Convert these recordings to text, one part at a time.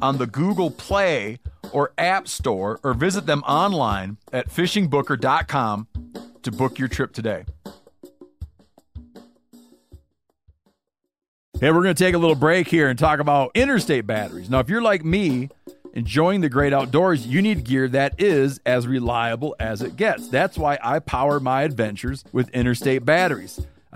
on the Google Play or App Store or visit them online at fishingbooker.com to book your trip today. Hey, we're going to take a little break here and talk about interstate batteries. Now, if you're like me, enjoying the great outdoors, you need gear that is as reliable as it gets. That's why I power my adventures with interstate batteries.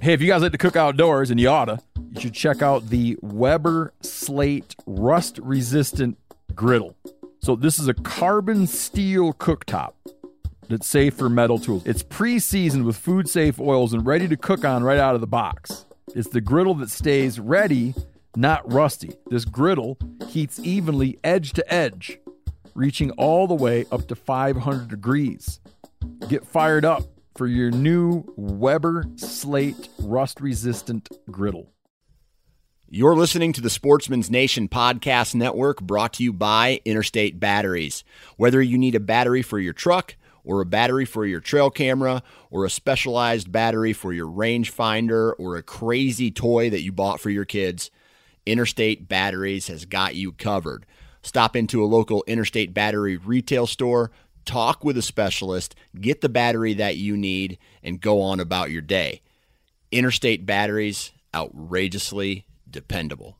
Hey, if you guys like to cook outdoors, and you oughta, you should check out the Weber Slate rust resistant griddle. So, this is a carbon steel cooktop that's safe for metal tools. It's pre seasoned with food safe oils and ready to cook on right out of the box. It's the griddle that stays ready, not rusty. This griddle heats evenly edge to edge, reaching all the way up to 500 degrees. Get fired up for your new Weber Slate rust resistant griddle. You're listening to the Sportsman's Nation Podcast Network brought to you by Interstate Batteries. Whether you need a battery for your truck, or a battery for your trail camera, or a specialized battery for your rangefinder, or a crazy toy that you bought for your kids, Interstate Batteries has got you covered. Stop into a local Interstate Battery retail store, talk with a specialist, get the battery that you need, and go on about your day. Interstate Batteries, outrageously dependable.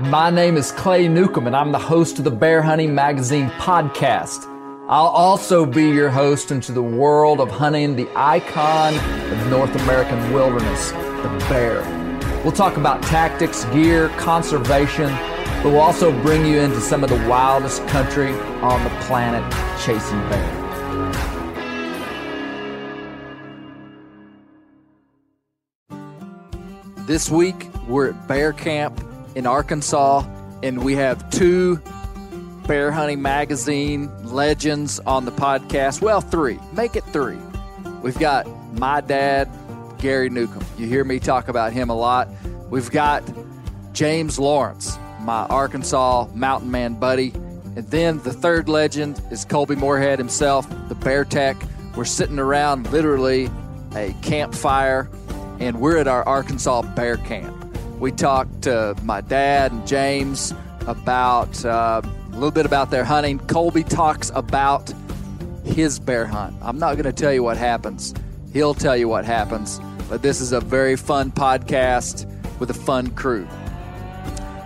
My name is Clay Newcomb, and I'm the host of the Bear Hunting Magazine podcast. I'll also be your host into the world of hunting the icon of North American wilderness, the bear. We'll talk about tactics, gear, conservation, but we'll also bring you into some of the wildest country on the planet chasing bear. This week, we're at Bear Camp in Arkansas, and we have two Bear Hunting Magazine legends on the podcast. Well, three. Make it three. We've got my dad, Gary Newcomb. You hear me talk about him a lot. We've got James Lawrence, my Arkansas mountain man buddy. And then the third legend is Colby Moorhead himself, the Bear Tech. We're sitting around literally a campfire, and we're at our Arkansas Bear Camp. We talked to my dad and James about uh, a little bit about their hunting. Colby talks about his bear hunt. I'm not going to tell you what happens, he'll tell you what happens. But this is a very fun podcast with a fun crew.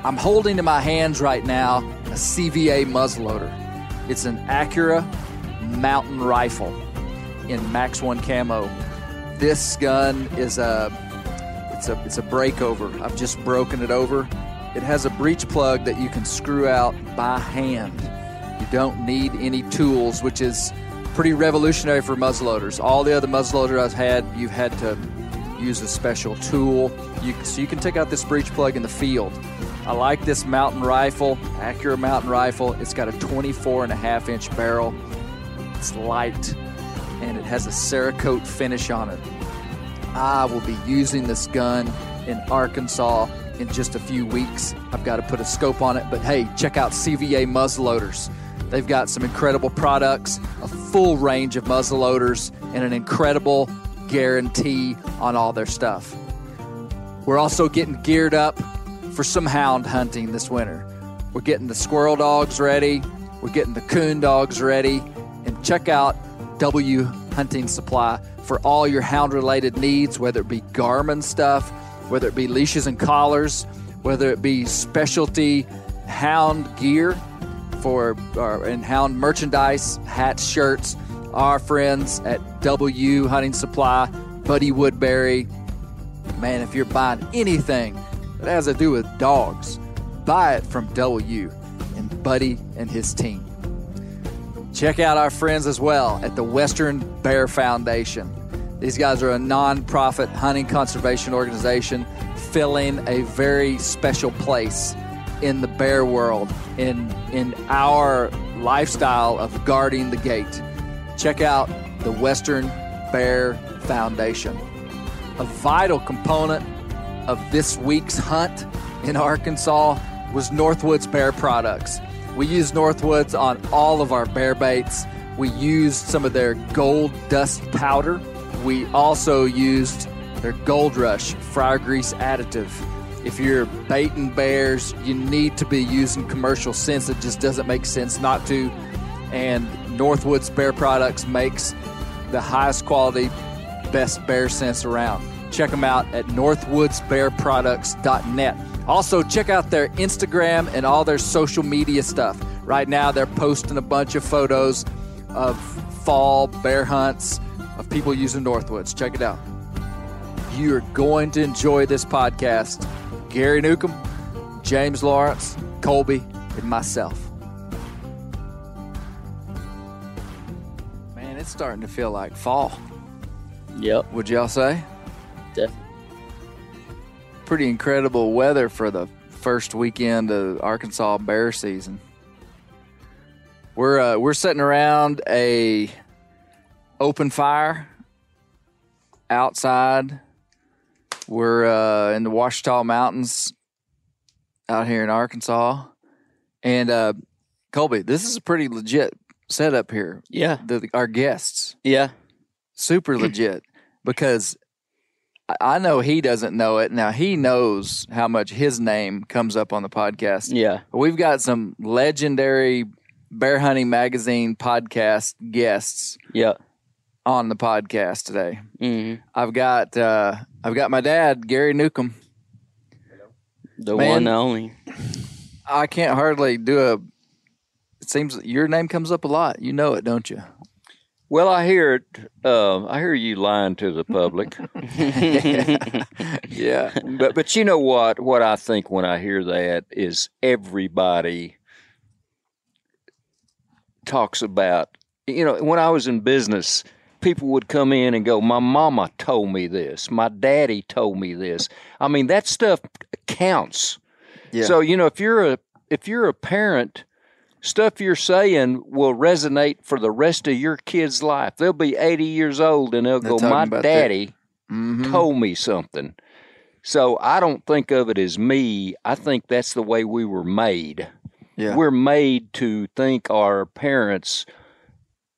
I'm holding in my hands right now a CVA muzzleloader. It's an Accura mountain rifle in Max 1 camo. This gun is a it's a it's a breakover. I've just broken it over. It has a breech plug that you can screw out by hand. You don't need any tools, which is pretty revolutionary for muzzleloaders. All the other muzzleloaders I've had, you've had to use a special tool. You, so you can take out this breech plug in the field. I like this mountain rifle, Accura mountain rifle. It's got a 24 and a half inch barrel. It's light and it has a Cerakote finish on it. I will be using this gun in Arkansas in just a few weeks. I've got to put a scope on it, but hey, check out CVA muzzleloaders. They've got some incredible products, a full range of muzzleloaders, and an incredible guarantee on all their stuff. We're also getting geared up for some hound hunting this winter. We're getting the squirrel dogs ready, we're getting the coon dogs ready, and check out W Hunting Supply for all your hound related needs, whether it be Garmin stuff, whether it be leashes and collars, whether it be specialty hound gear. for our and hound merchandise, hats, shirts. Our friends at W Hunting Supply, Buddy Woodbury. Man, if you're buying anything that has to do with dogs, buy it from W and Buddy and his team. Check out our friends as well at the Western Bear Foundation. These guys are a nonprofit hunting conservation organization filling a very special place in the bear world, in, in our lifestyle of guarding the gate. Check out the Western Bear Foundation. A vital component of this week's hunt in Arkansas was Northwoods Bear Products. We use Northwoods on all of our bear baits. We used some of their gold dust powder. We also used their Gold Rush fryer grease additive. If you're baiting bears, you need to be using commercial scents. It just doesn't make sense not to. And Northwoods Bear Products makes the highest quality, best bear scents around. Check them out at northwoodsbearproducts.net. Also, check out their Instagram and all their social media stuff. Right now, they're posting a bunch of photos of fall bear hunts of people using Northwoods. Check it out. You're going to enjoy this podcast. Gary Newcomb, James Lawrence, Colby, and myself. Man, it's starting to feel like fall. Yep, Would y'all say? Definitely. Pretty incredible weather for the first weekend of Arkansas bear season. We're uh, we're sitting around a open fire outside. We're uh, in the Ouachita Mountains out here in Arkansas, and uh, Colby, this is a pretty legit setup here. Yeah, The, our guests yeah, super legit because I- know he doesn't know it. Now he knows how much his name comes up on the podcast. yeah. We've got some legendary Bear Hunting Magazine podcast guests Yeah. on the podcast today. hmm I've got uh, I've got my dad, Gary Newcomb. The Man. one and only. I can't hardly do a. It seems your name comes up a lot. You know it, don't you? Well, I hear it. Uh, I hear you lying to the public, Yeah. but but you know what? What I think when I hear that is everybody talks about. You know, when I was in business, people would come in and go, "My mama told me this. My daddy told me this." I mean, that stuff counts. Yeah. So you know, if you're a if you're a parent, stuff you're saying will resonate for the rest of your kid's life. They'll be 80 years old and they'll They're go, "My daddy Mhm. told me something." So I don't think of it as me. I think that's the way we were made. Yeah. We're made to think our parents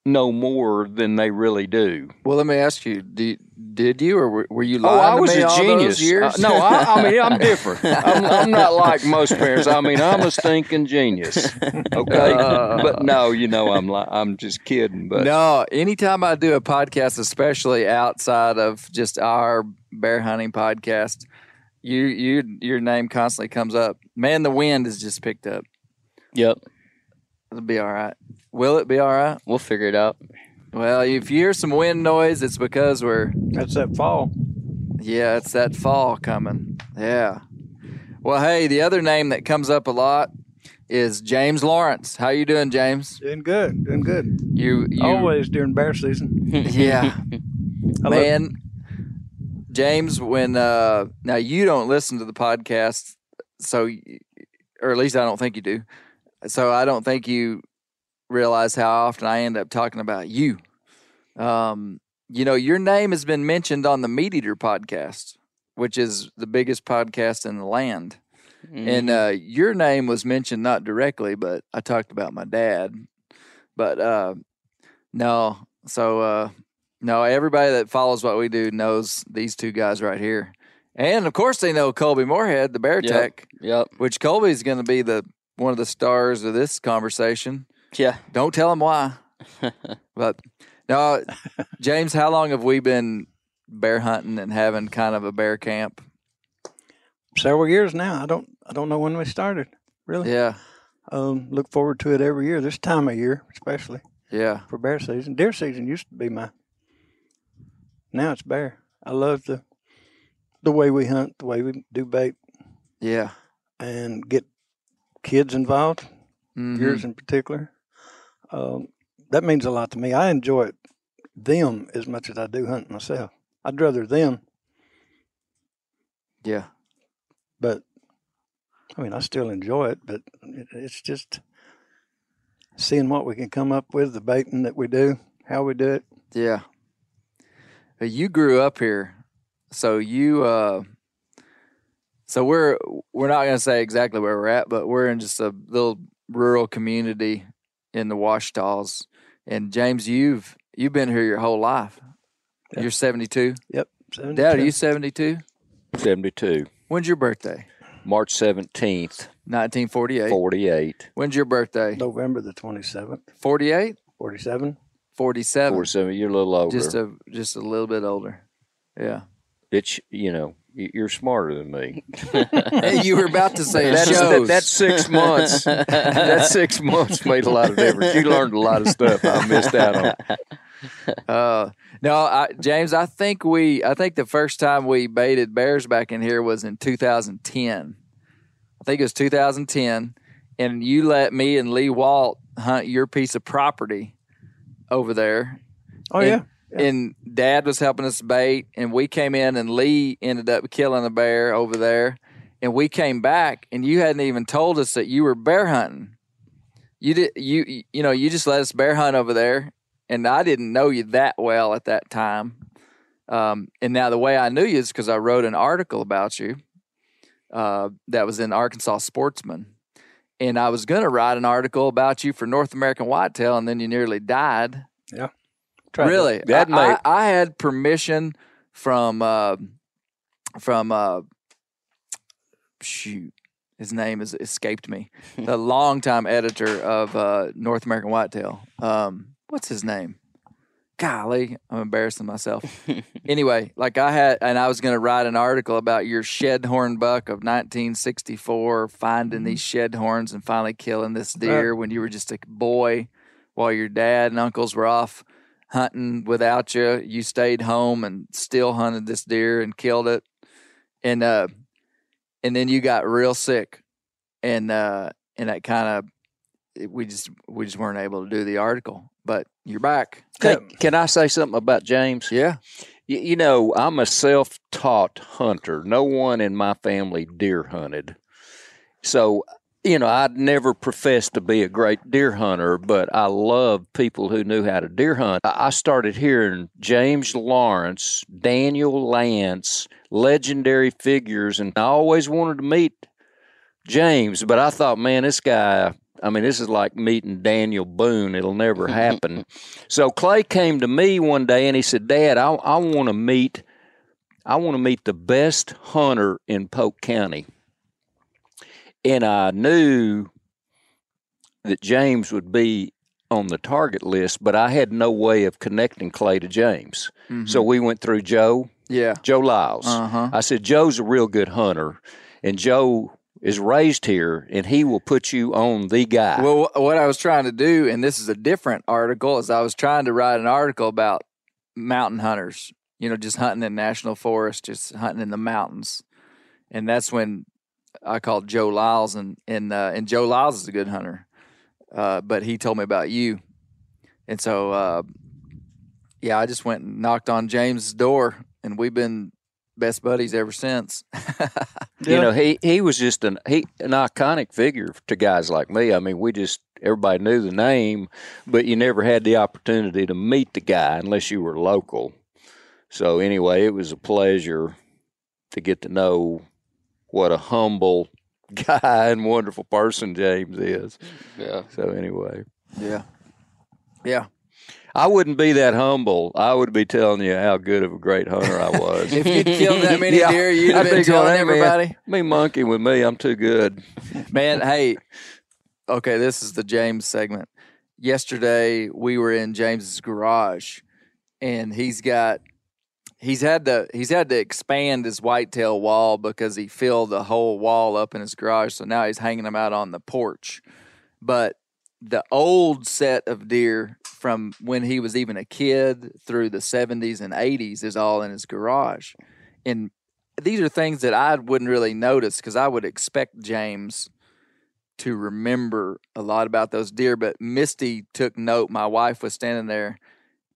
know more than they really do. Well, let me ask you: do, Did you, or were, were you Oh, lying I to was me a genius. Uh, no, I, I mean I'm different. I'm, I'm not like most parents. I mean I'm a stinking genius. Okay, Uh. but no, you know I'm li- I'm just kidding. But no. Anytime I do a podcast, especially outside of just our bear hunting podcast, you you your name constantly comes up. Man, the wind has just picked up. Yep. It'll be all right. Will it be all right? We'll figure it out. Well, if you hear some wind noise, it's because we're That's that fall. yeah, it's that fall coming. Yeah. Well, hey, the other name that comes up a lot is James Lawrence. How you doing, James? Doing good. Doing good. You you Always during bear season. yeah. Love- Man, James, when uh now you don't listen to the podcast, so or at least I don't think you do. So I don't think you realize how often I end up talking about you. Um, you know, your name has been mentioned on the Meat Eater podcast, which is the biggest podcast in the land. And uh, your name was mentioned not directly, but I talked about my dad. But uh, no, so uh, no, everybody that follows what we do knows these two guys right here, and of course they know Colby Moorhead, the Bear Yep. Tech, Yep. which Colby's going to be the one of the stars of this conversation. Yeah. Don't tell him why, but no, James, how long have we been bear hunting and having kind of a bear camp? several years now. I don't. I don't know when we started. Really. Yeah. Um, look forward to it every year. This time of year, especially Yeah. for bear season. Deer season used to be my. Now it's bear. I love the the way we hunt, the way we do bait, Yeah. and get kids involved. Mhm. Yours in particular. Um, that means a lot to me. I enjoy it, them as much as I do hunt myself. I'd rather them, Yeah. but I mean, I still enjoy it. But it, it's just seeing what we can come up with, the baiting that we do, how we do it. Yeah. You grew up here, so you uh so we're we're not going to say exactly where we're at, but we're in just a little rural community in the Ouachitas. And James, you've you've been here your whole life. Yeah. You're 72. Yep. Dad, are you 72? 72. When's your birthday? March 17th, 1948. 48. When's your birthday? November the twenty seventh, 48? forty seven. 47. 47. You're a little older. Just a just a little bit older. Yeah. it's, you know, y- you're smarter than me. Hey, you were about to say it That's, that, shows. that's six months. that six months made a lot of difference. You learned a lot of stuff I missed out on. Uh, no, I, James, I think we, I think the first time we baited bears back in here was in 2010. I think it was 2010, and you let me and Lee Walt hunt your piece of property over there. Oh And- yeah. Yeah. And Dad was helping us bait, and we came in, and Lee ended up killing a bear over there. And we came back, and you hadn't even told us that you were bear hunting. You did, you you know, you just let us bear hunt over there, and I didn't know you that well at that time. Um, and now the way I knew you is because I wrote an article about you uh, that was in Arkansas Sportsman, and I was going to write an article about you for North American Whitetail, and then you nearly died. To- Really? That I, may- I, I had permission from uh, from uh, shoot, his name has escaped me. the longtime editor of uh, North American Whitetail. Um, what's his name? Golly, I'm embarrassing myself. anyway, like I had, and I was going to write an article about your shed horn buck of 1964, finding these shed horns and finally killing this deer when you were just a boy, while your dad and uncles were off hunting without you. You stayed home and still hunted this deer and killed it, and uh, and then you got real sick, and uh, and that kind of we just we just weren't able to do the article, but you're back. Hey, can I say something about James? Yeah. Y- You know, I'm a self taught hunter. No one in my family deer hunted. So, you know, I'd never professed to be a great deer hunter, but I love people who knew how to deer hunt. I started hearing James Lawrence, Daniel Lance, legendary figures, and I always wanted to meet James, but I thought, man, this guy, I mean, this is like meeting Daniel Boone. It'll never happen. so Clay came to me one day and he said, Dad, I, I want to meet, I want to meet the best hunter in Polk County. And I knew that James would be on the target list, but I had no way of connecting Clay to James. So we went through Joe, Yeah. Joe Lyles. Uh huh. I said, Joe's a real good hunter, and Joe is raised here, and he will put you on the guy. Well, what I was trying to do, and this is a different article, is I was trying to write an article about mountain hunters. You know, just hunting in national forest, just hunting in the mountains, and that's when I called Joe Lyles, and and uh, and Joe Lyles is a good hunter, uh, but he told me about you, and so uh, yeah, I just went and knocked on James's door, and we've been best buddies ever since. You know, he he was just an he an iconic figure to guys like me. I mean, we just everybody knew the name, but you never had the opportunity to meet the guy unless you were local. So anyway, it was a pleasure to get to know what a humble guy and wonderful person James is. Yeah. So anyway, yeah, yeah. I wouldn't be that humble. I would be telling you how good of a great hunter I was. If you'd killed that many Yeah, deer, you'd have been telling "Hey, man, everybody. Me monkey with me, I'm too good. Man, hey, okay, this is the James segment. Yesterday we were in James's garage, and he's got he's had to he's had to expand his whitetail wall because he filled the whole wall up in his garage. So now he's hanging them out on the porch. but the old set of deer from when he was even a kid through the 70s and 80s is all in his garage. And these are things that I wouldn't really notice because I would expect James to remember a lot about those deer. But Misty took note. My wife was standing there,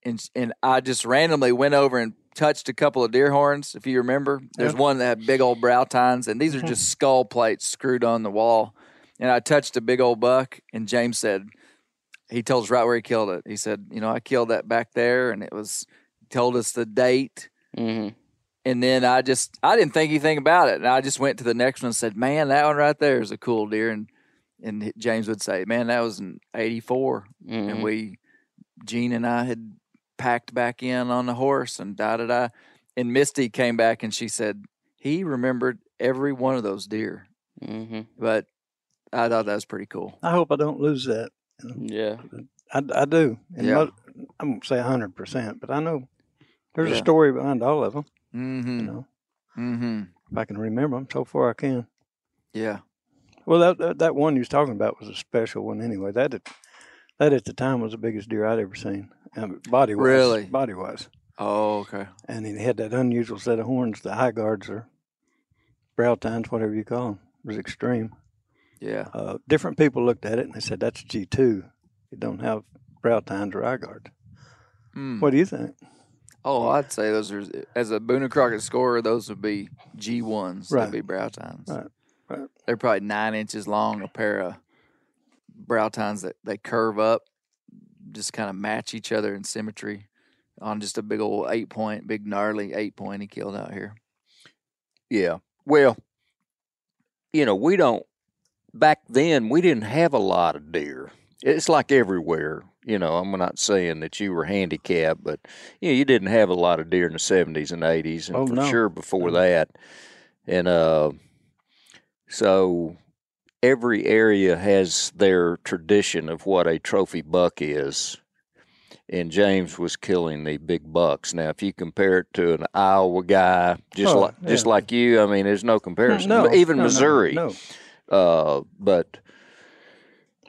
and and I just randomly went over and touched a couple of deer horns. If you remember, there's one that had big old brow tines, and these are just skull plates screwed on the wall. And I touched a big old buck, and James said, he told us right where he killed it. He said, you know, I killed that back there, and it was told us the date. hmm And then I just I didn't think anything about it, and I just went to the next one and said, "Man, that one right there is a cool deer." And and James would say, "Man, that was in '84," hmm and we, Gene and I had packed back in on the horse, and da da da. And Misty came back and she said he remembered every one of those deer, hmm but I thought that was pretty cool. I hope I don't lose that. Yeah. I, I do. And Yeah. mo- I won't say hundred percent, but I know there's Yeah. a story behind all of them. Mm-hmm. You know, Mm-hmm. if I can remember them, so far I can. Yeah. Well, that, that that one you was talking about was a special one anyway. That at, that at the time was the biggest deer I'd ever seen, um, body wise. Really? body wise. Oh, okay. And he had that unusual set of horns. The high guards or brow tines, whatever you call them, it was extreme. Yeah. Uh, different people looked at it and they said that's G two. It don't have brow tines or eye guards. Hmm. What do you think? Oh, I'd say those are as a Boone and Crockett scorer. Those would be G ones. Right. That'd be brow tines. Right, right. They're probably nine inches long. A pair of brow tines that they curve up, just kind of match each other in symmetry on just a big old eight point, big gnarly eight point he killed out here. Yeah. Well, you know, we don't, back then, we didn't have a lot of deer. It's like everywhere. You know, I'm not saying that you were handicapped, but, you know, you didn't have a lot of deer in the 70s and 80s, and Oh, for no. sure before No. that. And uh, so every area has their tradition of what a trophy buck is. And James was killing the big bucks. Now, if you compare it to an Iowa guy, just Oh, like just like you, I mean, there's no comparison. No, even no, no, Missouri, No, Uh, but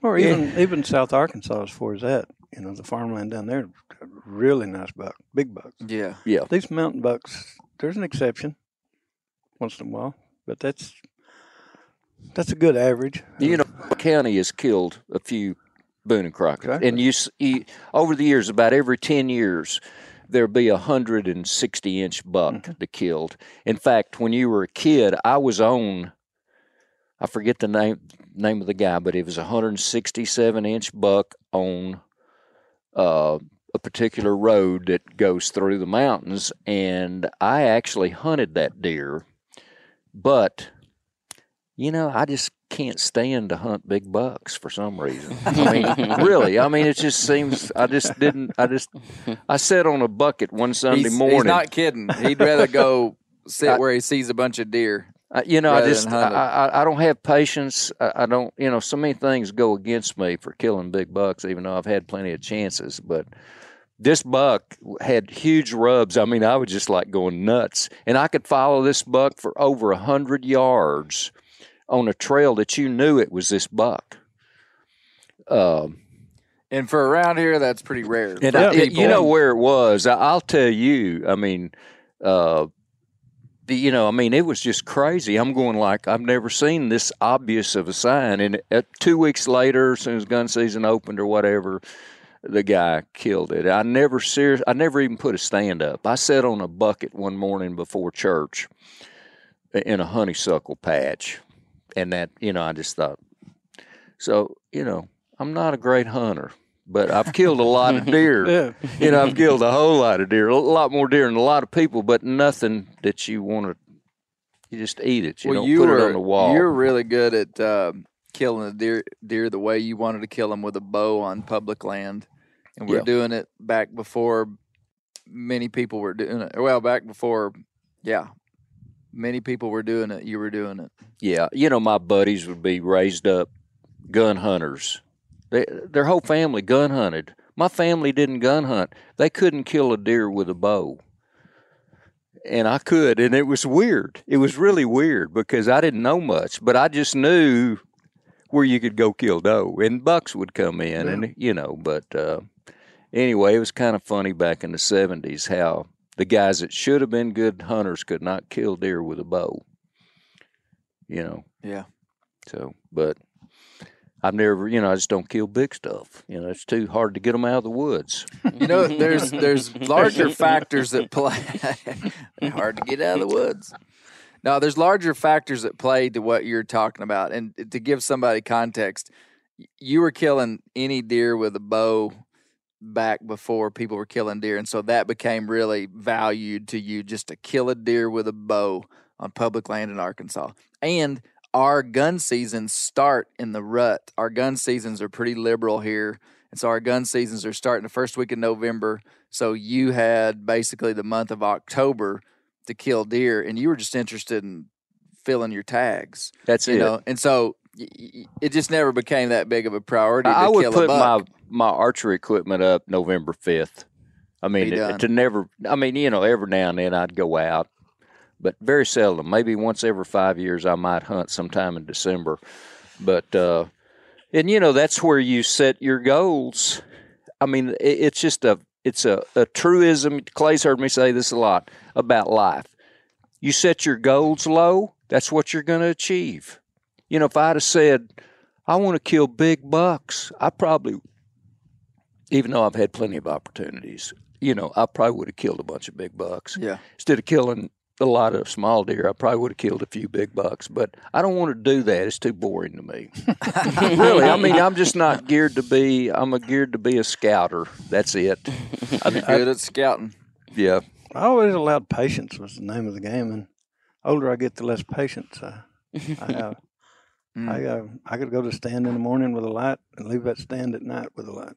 Or Yeah. even even South Arkansas as far as that. You know, the farmland down there, really nice buck, big bucks. Yeah. yeah, These mountain bucks, there's an exception once in a while, but that's that's a good average. you know, county has killed a few Boone and Crockett, and you, you over the years, about every ten years, there'll be a hundred and sixty inch buck Mm-hmm. that killed. In fact, when you were a kid, I was on. I forget the name name of the guy, but it was a hundred and sixty seven inch buck on uh, a particular road that goes through the mountains, and I actually hunted that deer, but you know, I just can't stand to hunt big bucks for some reason. I mean, really, I mean, it just seems I just didn't. I just I sat on a bucket one Sunday he's, morning. he's not kidding. He'd rather go sit I- where he sees a bunch of deer. I, you know, I just I. I I don't have patience. I, I don't. You know, so many things go against me for killing big bucks, even though I've had plenty of chances. But this buck had huge rubs. I mean, I was just like going nuts, and I could follow this buck for over a hundred yards on a trail that you knew it was this buck. Um, And for around here, that's pretty rare. and I, people. you know where it was. I, I'll tell you. I mean, uh, the, you know, I mean, it was just crazy. I'm going like I've never seen this obvious of a sign. And uh, two weeks later, as soon as gun season opened or whatever, the guy killed it. I never serious. I never even put a stand up. I sat on a bucket one morning before church in a honeysuckle patch, and that you know, I just thought. So you know, I'm not a great hunter, but I've killed a lot of deer Yeah, you know, I've killed a whole lot of deer, a lot more deer than a lot of people, but nothing that you want to. You just eat it. You well, don't you put were it on the wall. you're really good at uh, killing a deer deer the way you wanted to kill them with a bow on public land, and we're Yeah. doing it back before many people were doing it. Well, back before, yeah, many people were doing it. You were doing it. Yeah, you know, my buddies would be raised up gun hunters. They, their whole family gun hunted. My family didn't gun hunt. They couldn't kill a deer with a bow. And I could, and it was weird. It was really weird because I didn't know much, but I just knew where you could go kill doe, and bucks would come in, and you know. But uh, anyway, it was kind of funny back in the '70s how the guys that should have been good hunters could not kill deer with a bow. You know. Yeah. So, but I've never, you know, I just don't kill big stuff. You know, it's too hard to get them out of the woods. You know, there's there's larger factors that play. Hard to get out of the woods. No, there's larger factors that play to what you're talking about. And to give somebody context, you were killing any deer with a bow back before people were killing deer, and so that became really valued to you just to kill a deer with a bow on public land in Arkansas. And our gun seasons start in the rut. Our gun seasons are pretty liberal here. And so our gun seasons are starting the first week of November. So you had basically the month of October to kill deer, and you were just interested in filling your tags. That's You it. know, and so it just never became that big of a priority. To I would put my my archery equipment up November fifth. I mean, it- to never. I mean, you know, every now and then I'd go out, but very seldom. Maybe once every five years I might hunt sometime in December. But uh, and you know that's where you set your goals. I mean, it, it's just a it's a, a truism. Clay's heard me say this a lot about life. You set your goals low, that's what you're going to achieve. You know, if I'd have said, I want to kill big bucks, I probably, even though I've had plenty of opportunities, you know, I probably would have killed a bunch of big bucks. Yeah. Instead of killing a lot of small deer, I probably would have killed a few big bucks. But I don't want to do that. It's too boring to me. really, I mean, I'm just not geared to be. I'm a geared to be a scouter. That's it. You're good at scouting. Yeah. I always allowed patience was the name of the game, and older I get, the less patience I, I have. Mm. I uh, I could go to stand in the morning with a light and leave that stand at night with a light.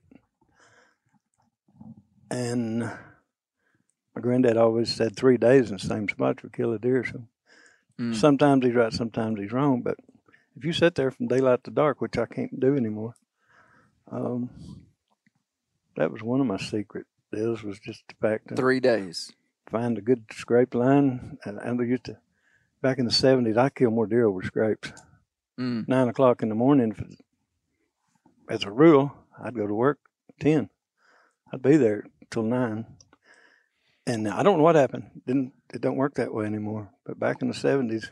And my granddad always said three days in the same spot would kill a deer. So Mm. sometimes he's right, sometimes he's wrong. But if you sit there from daylight to dark, which I can't do anymore, um, that was one of my secret deals was just the fact that Three days. find a good scrape line. And, I used to, back in the 70s, I killed more deer over scrapes. Mm. Nine o'clock in the morning, as a rule, I'd go to work 10. I'd be there till 9. And I don't know what happened. Didn't It don't work that way anymore. But back in the 70s,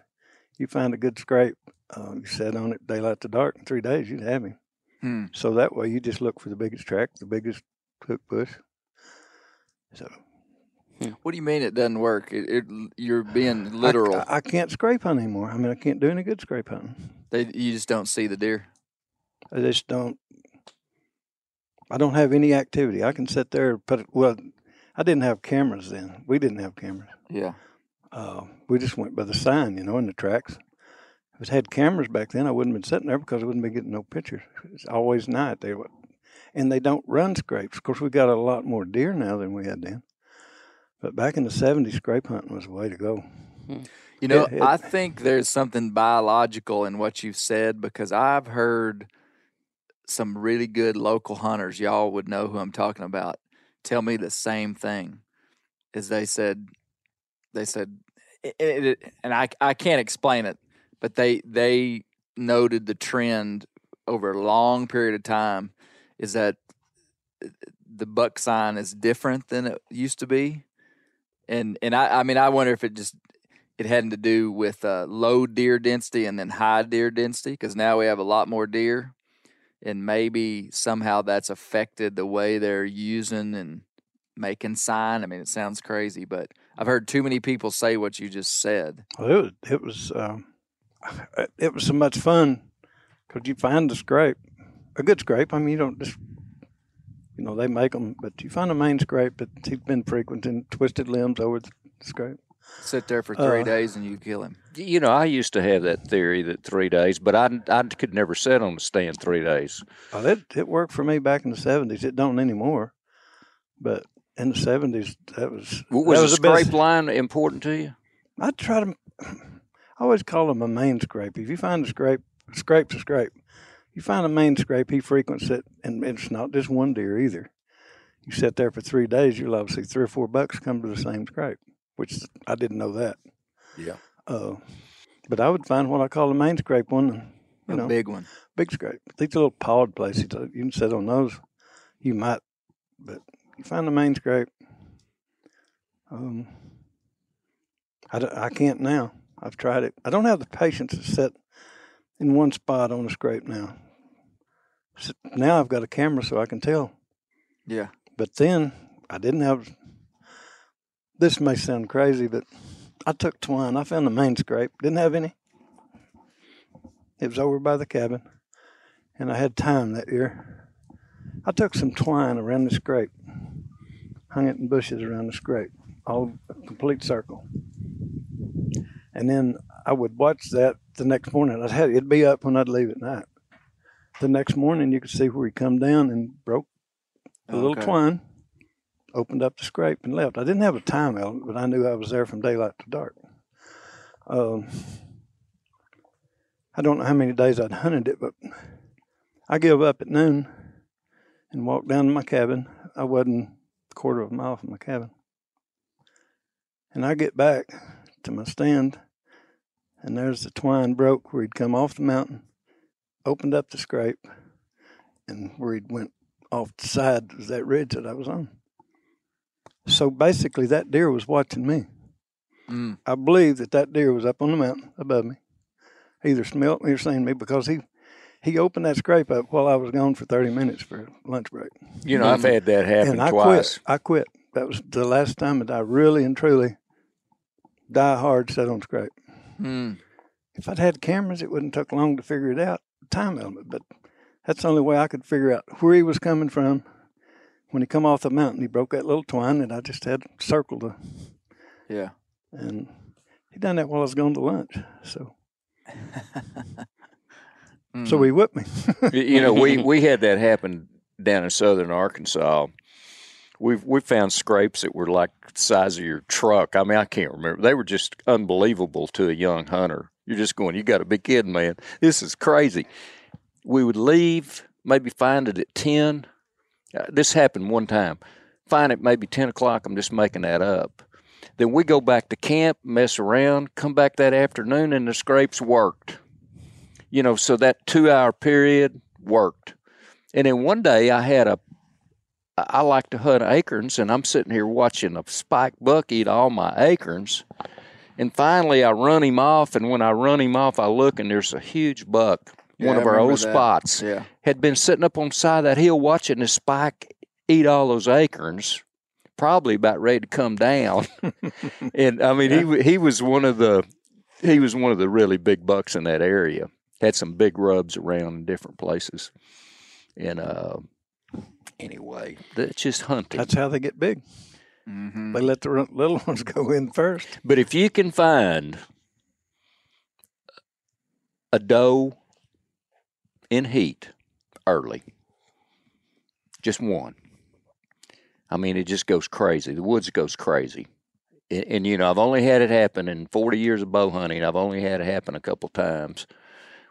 you find a good scrape. Uh, you sat on it daylight to dark. In three days, you'd have him. Hmm. So that way, you just look for the biggest track, the biggest hook bush. So What do you mean it doesn't work? It, it, you're being I- literal. I, I can't scrape hunt anymore. I mean, I can't do any good scrape hunting. They, you just don't see the deer. I just don't. I don't have any activity. I can sit there and put. Well, I didn't have cameras then. We didn't have cameras. Yeah. Uh, we just went by the sign, you know, in the tracks. If it had cameras back then, I wouldn't have been sitting there because I wouldn't be getting no pictures. It's always night. They and they don't run scrapes. Of course, we got a lot more deer now than we had then. But back in the '70s, scrape hunting was the way to go. You know, I think there's something biological in what you've said because I've heard some really good local hunters, y'all would know who I'm talking about, tell me the same thing. Is they said, they said, it, it, and I I can't explain it, but they they noted the trend over a long period of time is that uh, the buck sign is different than it used to be, and and I I mean I wonder if it just it had to do with uh, low deer density and then high deer density because now we have a lot more deer and maybe somehow that's affected the way they're using and making sign i mean it sounds crazy but i've heard too many people say what you just said Well, it was it was um, it was so much fun because you find the scrape, a good scrape. I mean, you don't just you know they make them, but you find a main scrape that he's been frequenting, twisted limbs over the scrape. Sit there for three Uh, days and you kill him You know, I used to have that theory that three days, but I, I could never sit on the stand three days. Well, it it worked for me back in the seventies. It don't anymore, but in the seventies that was W- that Was, the the best- scrape line important to you? I try to. I always call them a main scrape. If you find a scrape, scrape's a scrape. You find a main scrape, he frequents it, and it's not just one deer either. You sit there for three days, you'll obviously three or four bucks come to the same scrape, which I didn't know that. Yeah. Uh, but I would find what I call a main scrape one. You a know, big one. big scrape. These little pod places, uh, you can sit on those. You might, but you find the main scrape. Um, I, I can't now. I've tried it. I don't have the patience to sit in one spot on a scrape now. S now I've got a camera so I can tell. Yeah. But then I didn't have. This may sound crazy, but I took twine. I found the main scrape. Didn't have any. It was over by the cabin, and I had time that year. I took some twine around the scrape, hung it in bushes around the scrape, all a complete circle. And then I would watch that the next morning. I'd have it'd be up when I'd leave at night. The next morning, you could see where he come down and broke the little twine, opened up the scrape, and left. I didn't have a time element, but I knew I was there from daylight to dark. Um, I don't know how many days I'd hunted it, but I gave up at noon and walked down to my cabin. I wasn't a quarter of a mile from my cabin. And I get back to my stand, and there's the twine broke where he'd come off the mountain, opened up the scrape, and where he'd went off the side was that ridge that I was on. So basically, that deer was watching me. Mm. I believe that that deer was up on the mountain above me, either smelt me or seen me because he he opened that scrape up while I was gone for thirty minutes for lunch break. You know, I've had that happen and I twice. quit. I quit. That was the last time that I really and truly die hard set on scrape. Mm. If I'd had cameras, it wouldn't took long to figure it out, time element. But that's the only way I could figure out where he was coming from. When he come off the mountain, he broke that little twine that I just had circled, uh, Yeah. and he done that while I was going to lunch. So, so Mm. he whipped me. You know, we we had that happen down in southern Arkansas. We've we found scrapes that were like the size of your truck. I mean, I can't remember. They were just unbelievable to a young hunter. You're just going, you got to be kidding, man. This is crazy. We would leave, maybe find it at ten. Uh, this happened one time. Find it maybe ten o'clock. I'm just making that up. Then we go back to camp, mess around, come back that afternoon, and the scrapes worked you know, so that two hour period worked. And then one day I had a, I like to hunt acorns, and I'm sitting here watching a spike buck eat all my acorns. And finally, I run him off, and when I run him off, I look, and there's a huge buck, Yeah, one I of our old that. spots, Yeah. had been sitting up on the side of that hill watching this spike eat all those acorns, probably about ready to come down. and I mean, he he was one of the he was one of the really big bucks in that area. Had some big rubs around in different places. And uh, anyway, that's just hunting. That's how they get big. Mm-hmm. They let the little ones go in first. But if you can find a doe in heat early, just one. I mean, it just goes crazy. The woods goes crazy. And, and, you know, I've only had it happen in 40 years of bow hunting. I've only had it happen a couple times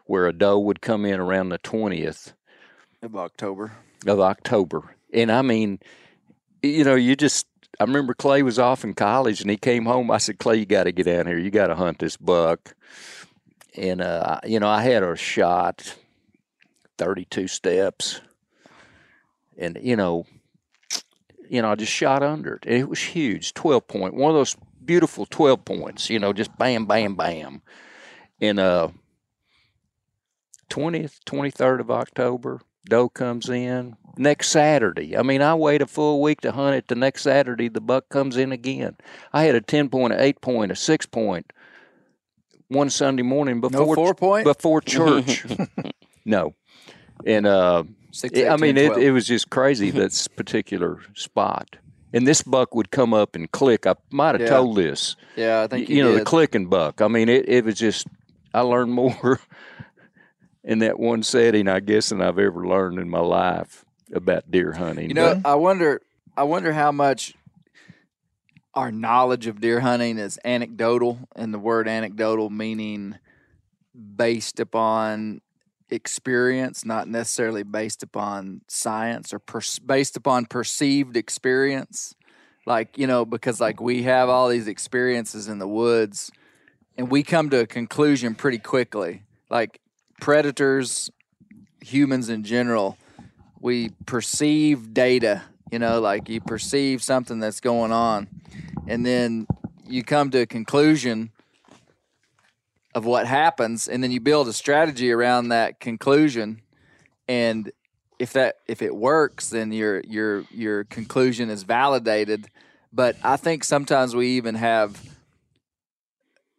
where a doe would come in around the 20th Of October. of October. And I mean, you know, you just, I remember Clay was off in college and he came home. I said, Clay, you got to get down here. You got to hunt this buck. And, uh, you know, I had a shot, 32 steps. And, you know, you know, I just shot under it. It was huge, 12 point, one of those beautiful 12 points, you know, just bam, bam, bam. And, uh, 20th, 23rd of October, doe comes in next Saturday. I mean, I wait a full week to hunt it. The next Saturday, the buck comes in again. I had a 10 point, a 8 point, a 6 point one Sunday morning No before four point? before church. no. And uh Six, I mean, it, it was just crazy this particular spot. And this buck would come up and click. I might have Yeah. told this. yeah, I think you, you, know, the did. clicking buck. I mean, it, it was just, I learned more in that one setting, I guess, than I've ever learned in my life about deer hunting. You know, But I wonder. I wonder how much our knowledge of deer hunting is anecdotal, and the word anecdotal meaning based upon experience, not necessarily based upon science or per- based upon perceived experience. Like you know, because like we have all these experiences in the woods, and we come to a conclusion pretty quickly. Like predators, humans in general, we perceive data. You know, like you perceive something that's going on, and then you come to a conclusion of what happens, and then you build a strategy around that conclusion. And if that if it works, then your your your conclusion is validated. But I think sometimes we even have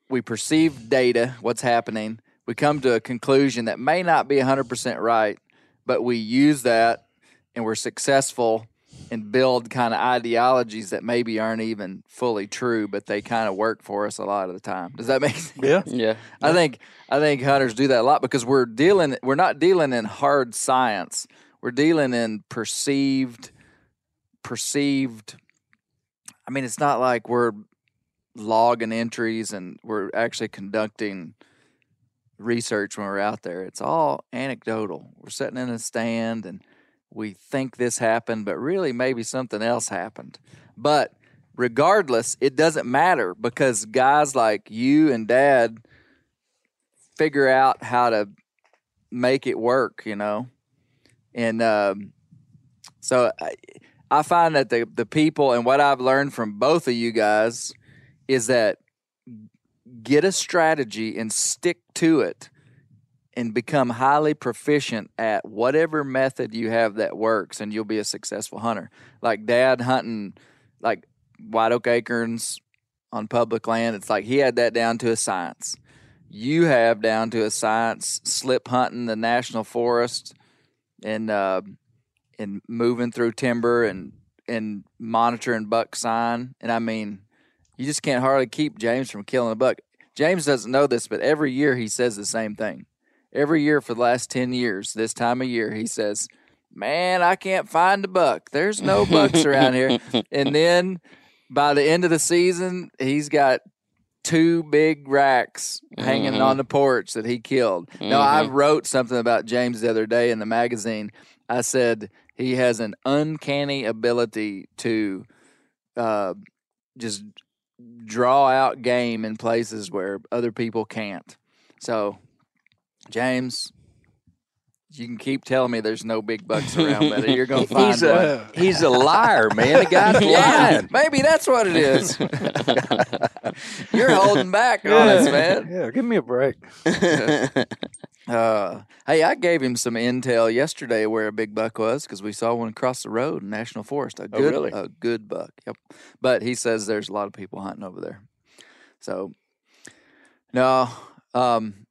we perceive data, what's happening. We come to a conclusion that may not be 100% right, but we use that and we're successful and build kind of ideologies that maybe aren't even fully true, but they kind of work for us a lot of the time. Does that make sense? Yeah. Yeah. I think I think hunters do that a lot because we're dealing we're not dealing in hard science. We're dealing in perceived perceived I mean it's not like we're logging entries and we're actually conducting research when we're out there. It's all anecdotal. We're sitting in a stand and we think this happened, but really maybe something else happened. But regardless, it doesn't matter because guys like you and dad figure out how to make it work, you know? And um, so I, I find that the, the people and what I've learned from both of you guys is that get a strategy and stick to it and become highly proficient at whatever method you have that works and you'll be a successful hunter. Like dad hunting like white oak acorns on public land, it's like he had that down to a science. You have down to a science slip hunting the national forest and uh, and moving through timber and and monitoring buck sign. And I mean, you just can't hardly keep James from killing a buck. James doesn't know this, but every year he says the same thing. Every year for the last 10 years, this time of year, he says, Man, I can't find a buck. There's no bucks around here. And then by the end of the season, he's got two big racks hanging Mhm. on the porch that he killed. Now, I wrote something about James the other day in the magazine. I said he has an uncanny ability to uh, just draw out game in places where other people can't. So, James, you can keep telling me there's no big bucks around, but you're going to find He's one. a he's a liar, man. The guy's Yeah, lying. maybe that's what it is. You're holding back on us, man. Yeah, give me a break. Uh, hey, I gave him some intel yesterday where a big buck was because we saw one across the road in National Forest. A Oh, good, really? a good buck. Yep. But he says there's a lot of people hunting over there. So, no, um,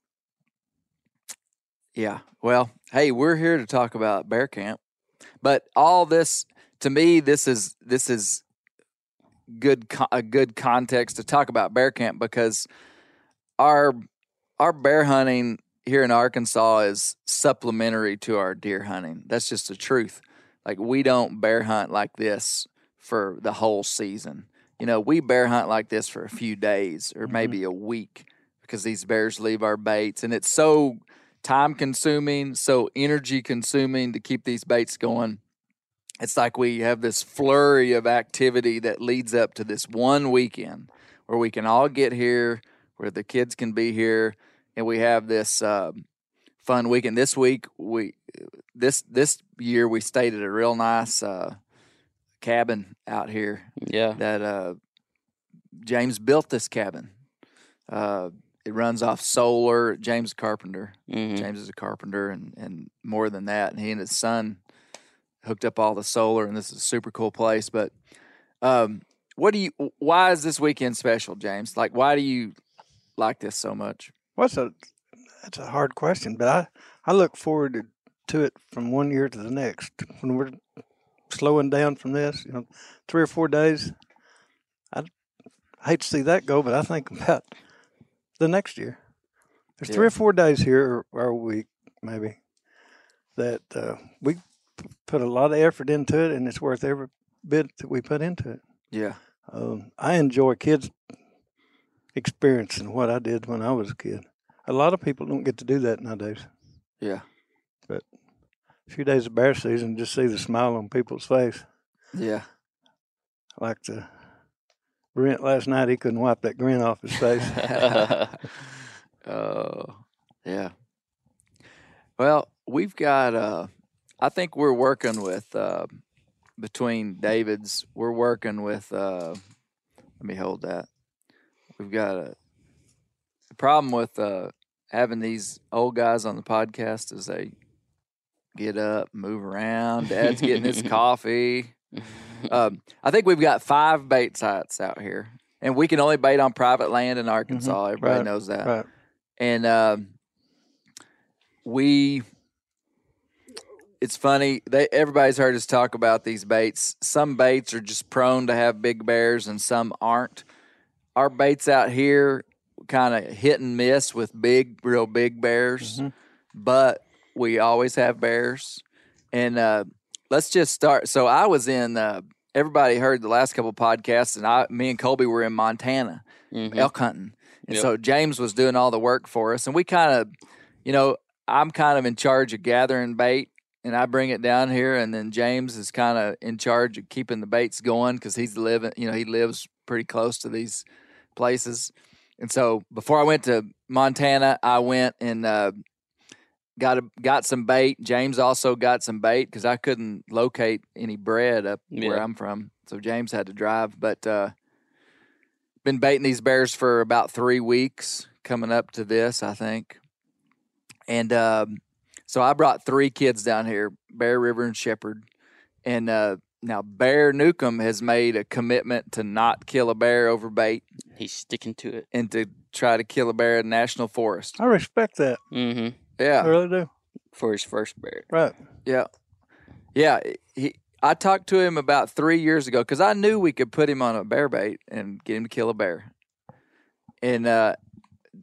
yeah. Well, hey, we're here to talk about bear camp, but all this to me, this is this is good a good context to talk about bear camp because our our bear hunting here in Arkansas is supplementary to our deer hunting. That's just the truth. Like we don't bear hunt like this for the whole season. You know, we bear hunt like this for a few days or mm-hmm. maybe a week because these bears leave our baits and it's so time consuming, so energy consuming to keep these baits going. It's like we have this flurry of activity that leads up to this one weekend where we can all get here, where the kids can be here, and we have this um, fun weekend. This week, we this this year we stayed at a real nice uh, cabin out here yeah. that uh, James built. This cabin. It runs off solar. James Carpenter. hmm James is a carpenter and, and more than that. And he and his son hooked up all the solar, and this is a super cool place. But um, what do you? Why is this weekend special, James? Like, why do you like this so much? What's a that's a hard question, but I I look forward to, to it from one year to the next. When we're slowing down from this, you know, three or four days. I hate to see that go, but I think about the next year. There's three or four days here, or, a week maybe, that uh, we put a lot of effort into it, and it's worth every bit that we put into it. Yeah, Um, I enjoy kids experiencing what I did when I was a kid. A lot of people don't get to do that nowadays. yeah, But A few days of bear season, just see the smile on people's face. yeah. I Like the Brent last night, he couldn't wipe that grin off his face. Oh, yeah. Well, we've got. Uh, I think we're working with uh, between David's. We're working with. Uh, let me hold that. We've got a the problem with uh, having these old guys on the podcast is they get up, move around. Dad's getting his coffee. Um, I think we've got five bait sites out here, and we can only bait on private land in Arkansas. Everybody right, knows that Right. and um, we it's funny they everybody's heard us talk about these baits some baits are just prone to have big bears and some aren't our baits out here kind of hit and miss with big real big bears Mhm. but we always have bears and uh, let's just start so i was in uh, everybody heard the last couple podcasts and i me and colby were in montana Mhm. elk hunting. And Yep. so James was doing all the work for us. And we kind of, you know, I'm kind of in charge of gathering bait and I bring it down here. And then James is kind of in charge of keeping the baits going because he's living, you know, he lives pretty close to these places. And so before I went to Montana, I went and uh, got a, got some bait. James also got some bait because I couldn't locate any bread up where I'm from. So James had to drive. But uh, been baiting these bears for about three weeks, coming up to this, I think. And um, so I brought three kids down here, Bear River and Shepherd. And uh, now Bear Newcomb has made a commitment to not kill a bear over bait He's sticking to it. and to try to kill a bear in national forest. I respect that. Mm-hmm. I Yeah, really do. For his first bear. Right. yeah, yeah. He, I talked to him about three years ago because I knew we could put him on a bear bait and get him to kill a bear. And uh,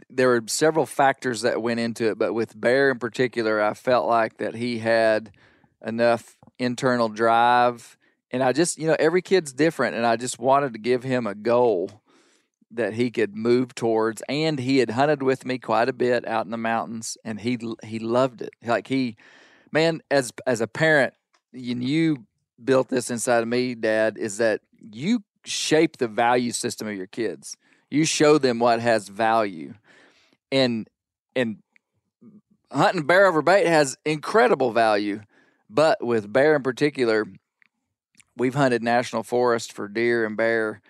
there were several factors that went into it, but with Bear in particular, I felt like that he had enough internal drive. And I just, you know, every kid's different, and I just wanted to give him a goal that he could move towards. And he had hunted with me quite a bit out in the mountains, and he he loved it. Like he, man, as as a parent, you, you built this inside of me, Dad, is that you shape the value system of your kids. You show them what has value, and and hunting bear over bait has incredible value. But with bear in particular, we've hunted national forest for deer and bear,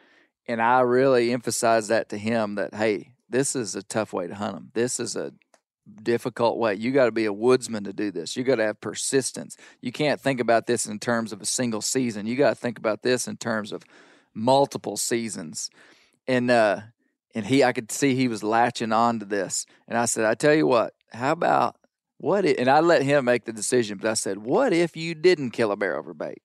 and I really emphasized that to him that hey, this is a tough way to hunt them. This is a difficult way. You got to be a woodsman to do this. You got to have persistence. You can't think about this in terms of a single season. You got to think about this in terms of multiple seasons. And uh and he I could see he was latching on to this. And I said, I tell you what, how about what if, and I let him make the decision, but I said, what if you didn't kill a bear over bait?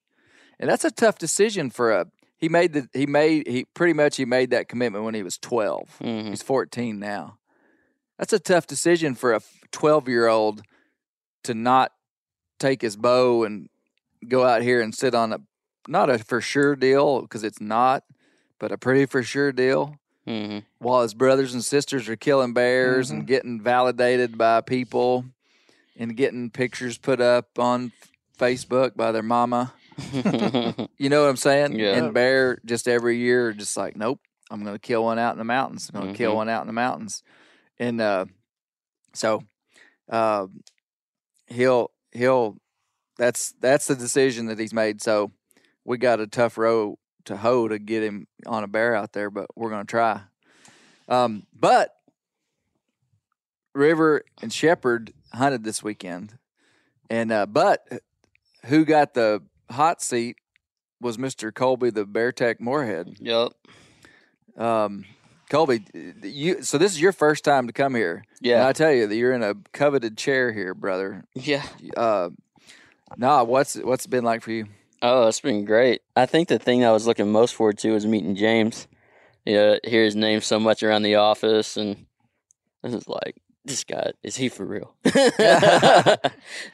And that's a tough decision for a he made the he made he pretty much he made that commitment when he was 12. Mm-hmm. He's 14 now. That's a tough decision for a 12 year old to not take his bow and go out here and sit on a not a for sure deal because it's not, but a pretty for sure deal Mm-hmm. while his brothers and sisters are killing bears and getting validated by people and getting pictures put up on Facebook by their mama. You know what I'm saying? Yeah. And bear just every year, just like, nope, I'm going to kill one out in the mountains. I'm going to kill Mhm. one out in the mountains. And uh, so uh, he'll he'll that's that's the decision that he's made. So we got a tough row to hoe to get him on a bear out there, but we're going to try. Um, but River and Shepherd hunted this weekend, and uh, but who got the hot seat was Mister Colby, the Bear Tech Moorhead. Yep. Um, Colby, you so this is your first time to come here. And Yeah. I tell you that you're in a coveted chair here, brother. Yeah. Uh, nah, what's what's it been like for you? Oh, it's been great. I think the thing I was looking most forward to was meeting James. Yeah, hear his name so much around the office, and this is like, this guy is he for real?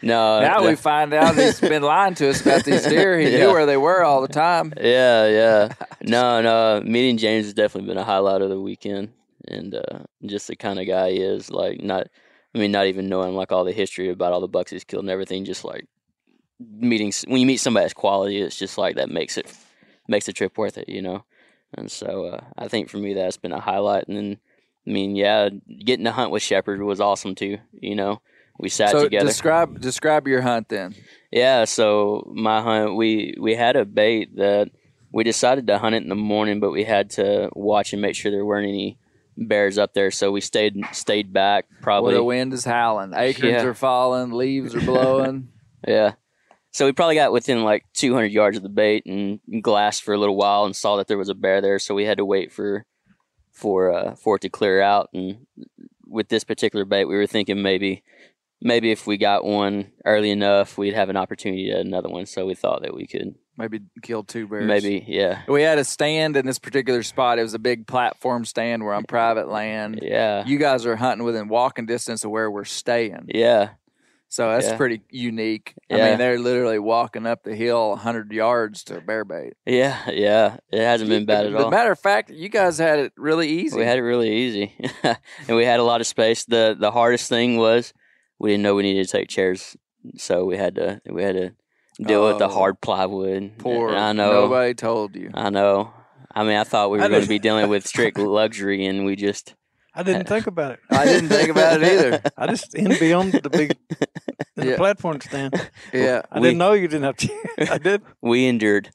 no, now no. we find out he's been lying to us about these deer. He Yeah. knew where they were all the time. Yeah, yeah. no, no. Meeting James has definitely been a highlight of the weekend, and uh, just the kind of guy he is. Like, not, I mean, not even knowing like all the history about all the bucks he's killed and everything. Just like meeting when you meet somebody that's quality, it's just like that makes it makes the trip worth it, you know. And so uh, I think for me that's been a highlight. And then, I mean, yeah, getting to hunt with Shepherd was awesome too. You know, we sat so together. describe describe your hunt then. Yeah, so my hunt, we we had a bait that we decided to hunt it in the morning, but we had to watch and make sure there weren't any bears up there. So we stayed stayed back Well, probably. the wind is howling, acorns Yeah. are falling, leaves are blowing. Yeah. So we probably got within like 200 yards of the bait and glassed for a little while and saw that there was a bear there. So we had to wait for for uh, for it to clear out. And with this particular bait, we were thinking maybe maybe if we got one early enough, we'd have an opportunity at another one. So we thought that we could Maybe kill two bears. maybe yeah We had a stand in this particular spot. It was a big platform stand. We're on private land. yeah You guys are hunting within walking distance of where we're staying. yeah So that's Yeah. pretty unique. I mean, they're literally walking up the hill 100 yards to bear bait. yeah yeah. It hasn't been bad at all. matter of fact, you guys had it really easy. We had it really easy, and we had a lot of space. the The hardest thing was we didn't know we needed to take chairs, so we had to we had to deal with the Oh. hard plywood. Poor. And I know. Nobody told you. I know. I mean, I thought we were going to be dealing with strict luxury, and we just I didn't think about it. I didn't think about it either. I just envy on the big the Yeah. platform stand. Yeah. I We- didn't know you didn't have chairs. I did. we endured.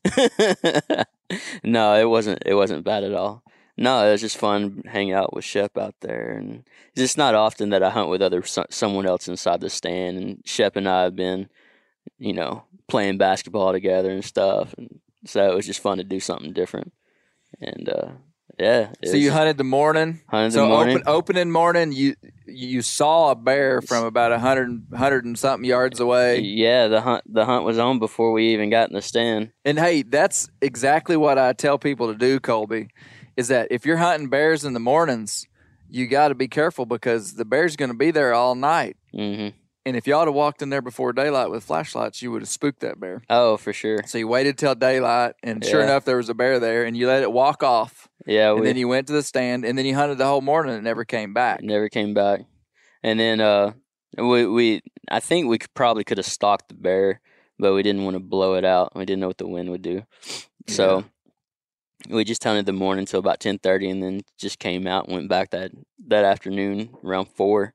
no, it wasn't. It wasn't bad at all. No, it was just fun hanging out with Shep out there, and it's just not often that I hunt with other someone else inside the stand. And Shep and I have been, you know, playing basketball together and stuff, and so it was just fun to do something different. And uh, yeah, So you hunted the morning. hunted So the morning. open opening morning, you you saw a bear from about a hundred hundred and something yards away. Yeah, the hunt the hunt was on before we even got in the stand. And hey, that's exactly what I tell people to do, Colby. Is that if you're hunting bears in the mornings, you got to be careful because the bear's going to be there all night. hmm And if y'all had walked in there before daylight with flashlights, you would have spooked that bear. Oh, for sure. So you waited till daylight, and sure Yeah. enough, there was a bear there, and you let it walk off, Yeah, and we then you went to the stand, and then you hunted the whole morning and never came back. never came back. And then uh, we we I think we could, probably could have stalked the bear, but we didn't want to blow it out. We didn't know what the wind would do, so we just hunted the morning till about ten thirty, and then just came out and went back that that afternoon around four,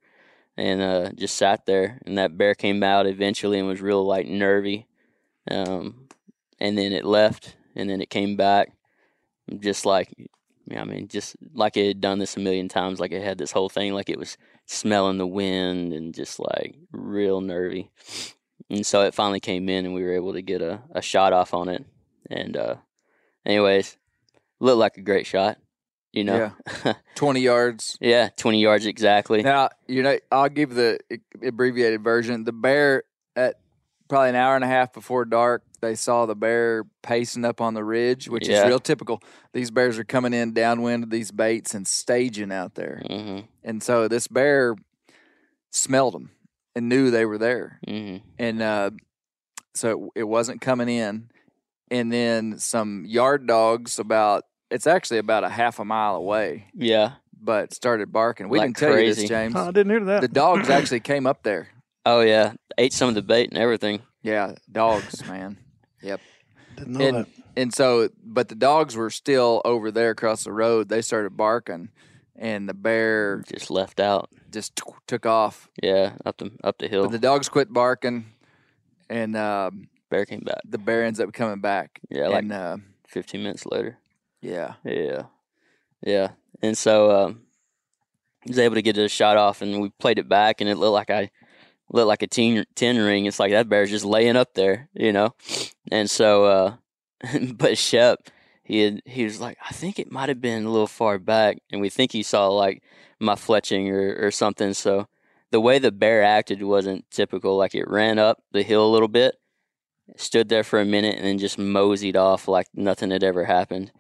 and uh, just sat there. And that bear came out eventually and was real like nervy, um, and then it left, and then it came back, just like I mean, just like it had done this a million times, like it had this whole thing, like it was smelling the wind and just like real nervy. And so it finally came in and we were able to get a, a shot off on it. And uh anyways, looked like a great shot, you know. Yeah, Twenty yards. yeah, 20 yards exactly. Now, you know, I'll give the abbreviated version. The bear at probably an hour and a half before dark, they saw the bear pacing up on the ridge, which Yeah. is real typical. These bears are coming in downwind of these baits and staging out there. hmm And so this bear smelled them and knew they were there. hmm And uh, so it wasn't coming in. And then some yard dogs about, it's actually about a half a mile away, Yeah. but started barking. We Like didn't tell you crazy. this, James. Oh, I didn't hear that. The dogs actually came up there. Oh yeah. Ate some of the bait and everything. Yeah, dogs, man. Yep. didn't know And that. and so, but the dogs were still over there across the road. They started barking, and the bear Just left out. just t- took off. Yeah, up the up the hill. But the dogs quit barking, and um, bear came back. the bear ends up coming back. Yeah, like and uh, 15 minutes later. Yeah, Yeah, yeah. And so um, I was able to get a shot off, and we played it back, and it looked like I looked like a ten, 10 ring. It's like that bear's just laying up there, you know. And so, uh, but Shep, he had, he was like, I think it might have been a little far back, and we think he saw like my fletching or or something. So the way the bear acted wasn't typical. Like it ran up the hill a little bit, stood there for a minute, and then just moseyed off like nothing had ever happened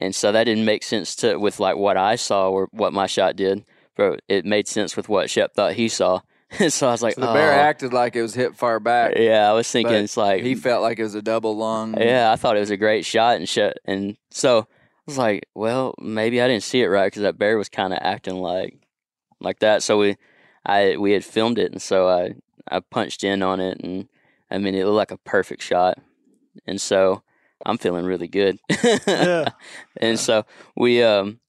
and so that didn't make sense to with like what I saw or what my shot did, but it made sense with what Shep thought he saw. so I was like, so the bear "Oh." acted like it was hit far back. Yeah, I was thinking it's like He felt like it was a double lung. yeah, I thought it was a great shot and shit, and so I was like, well, maybe I didn't see it right because that bear was kind of acting like like that. So we, I we had filmed it, and so I I punched in on it, and I mean it looked like a perfect shot, and so I'm feeling really good. Yeah. and so we um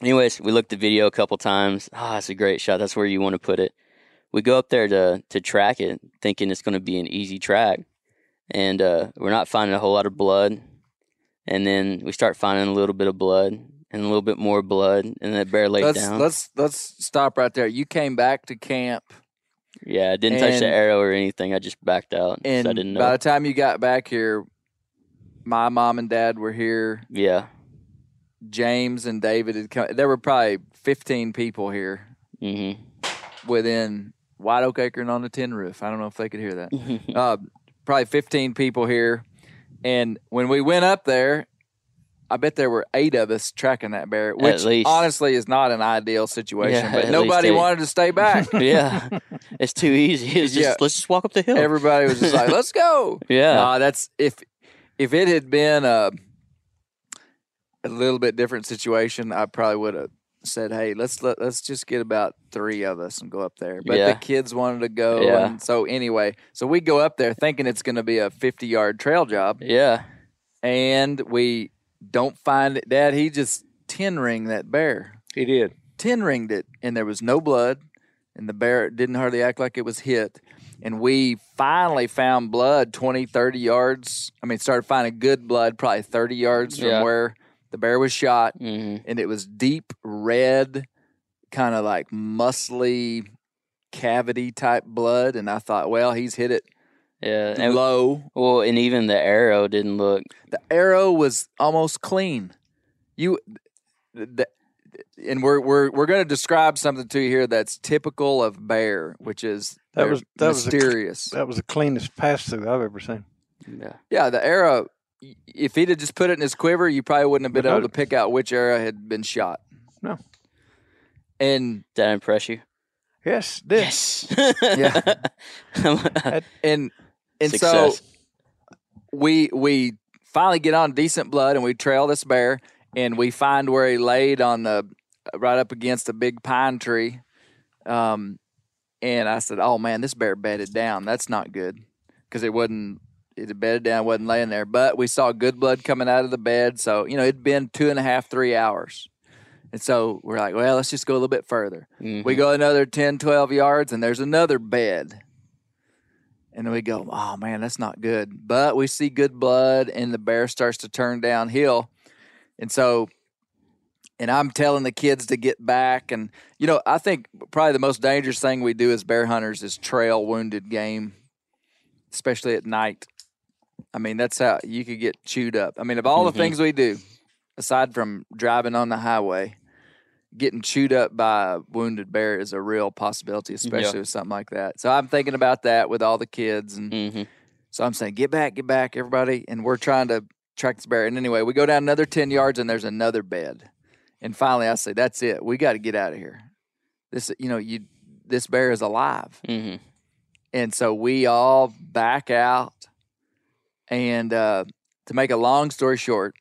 anyways we looked the video a couple times ah it's a great shot that's where you want to put it we go up there to to track it, thinking it's going to be an easy track, and uh, we're not finding a whole lot of blood. And then we start finding a little bit of blood and a little bit more blood, and that bear laid let's down. let's let's stop right there. You came back to camp, yeah, I didn't touch the arrow or anything. I just backed out. and I didn't know. by the time you got back here, my mom and dad were here. yeah. James and David had come. There were probably fifteen people here hmm within White Oak Acre and on the tin roof. I don't know if they could hear that. uh, probably 15 people here. And when we went up there, I bet there were eight of us tracking that bear, which honestly is not an ideal situation. Yeah, but nobody wanted to stay back. yeah, it's too easy. It's just Yeah. let's just walk up the hill. Everybody was just like, "Let's go." yeah, Nah, that's if if it had been a a little bit different situation, I probably would have said, "Hey, let's let, let's just get about three of us and go up there." But Yeah. the kids wanted to go, Yeah. and so anyway, so we go up there thinking it's going to be a fifty yard trail job, yeah, and we don't find it. Dad, he just ten ring that bear, He did. ten ringed it, and there was no blood, and the bear didn't hardly act like it was hit. And we finally found blood 20, 30 yards. I mean, started finding good blood, probably 30 yards from Yeah. where the bear was shot. hmm And it was deep red, kind of like muscly cavity type blood. And I thought, well, he's hit it yeah. And, low. well, and even the arrow didn't look. The arrow was almost clean. You, the, and we're we're we're going to describe something to you here that's typical of bear, which is That they're was- that was a mysterious. That was the cleanest pass through I've ever seen. Yeah, yeah, the arrow. If he'd have just put it in his quiver, you probably wouldn't have been able to pick out which arrow had been shot. No. And did that impress you? Yes, did. Yes. Yeah. and and so we we finally get on decent blood and we trail this bear and we find where he laid on the right up against a big pine tree um and i said oh man this bear bedded down that's not good because it wasn't it had bedded down wasn't laying there but we saw good blood coming out of the bed so you know it'd been two and a half three hours and so we're like well let's just go a little bit further Mhm. we go another 10, 12 yards, and there's another bed. And then we go, oh man, that's not good. But we see good blood, and the bear starts to turn downhill. And so, and I'm telling the kids to get back. And, you know, I think probably the most dangerous thing we do as bear hunters is trail wounded game, especially at night. I mean, that's how you could get chewed up. I mean, of all Mhm. the things we do, aside from driving on the highway, getting chewed up by a wounded bear is a real possibility, especially with something like that. So I'm thinking about that with all the kids, and Mhm. so I'm saying, get back, get back, everybody, and we're trying to track this bear. And anyway, we go down another ten yards, and there's another bed, and finally I say, that's it, we got to get out of here. This, you know, you this bear is alive, Mhm. and so we all back out, and uh, to make a long story short,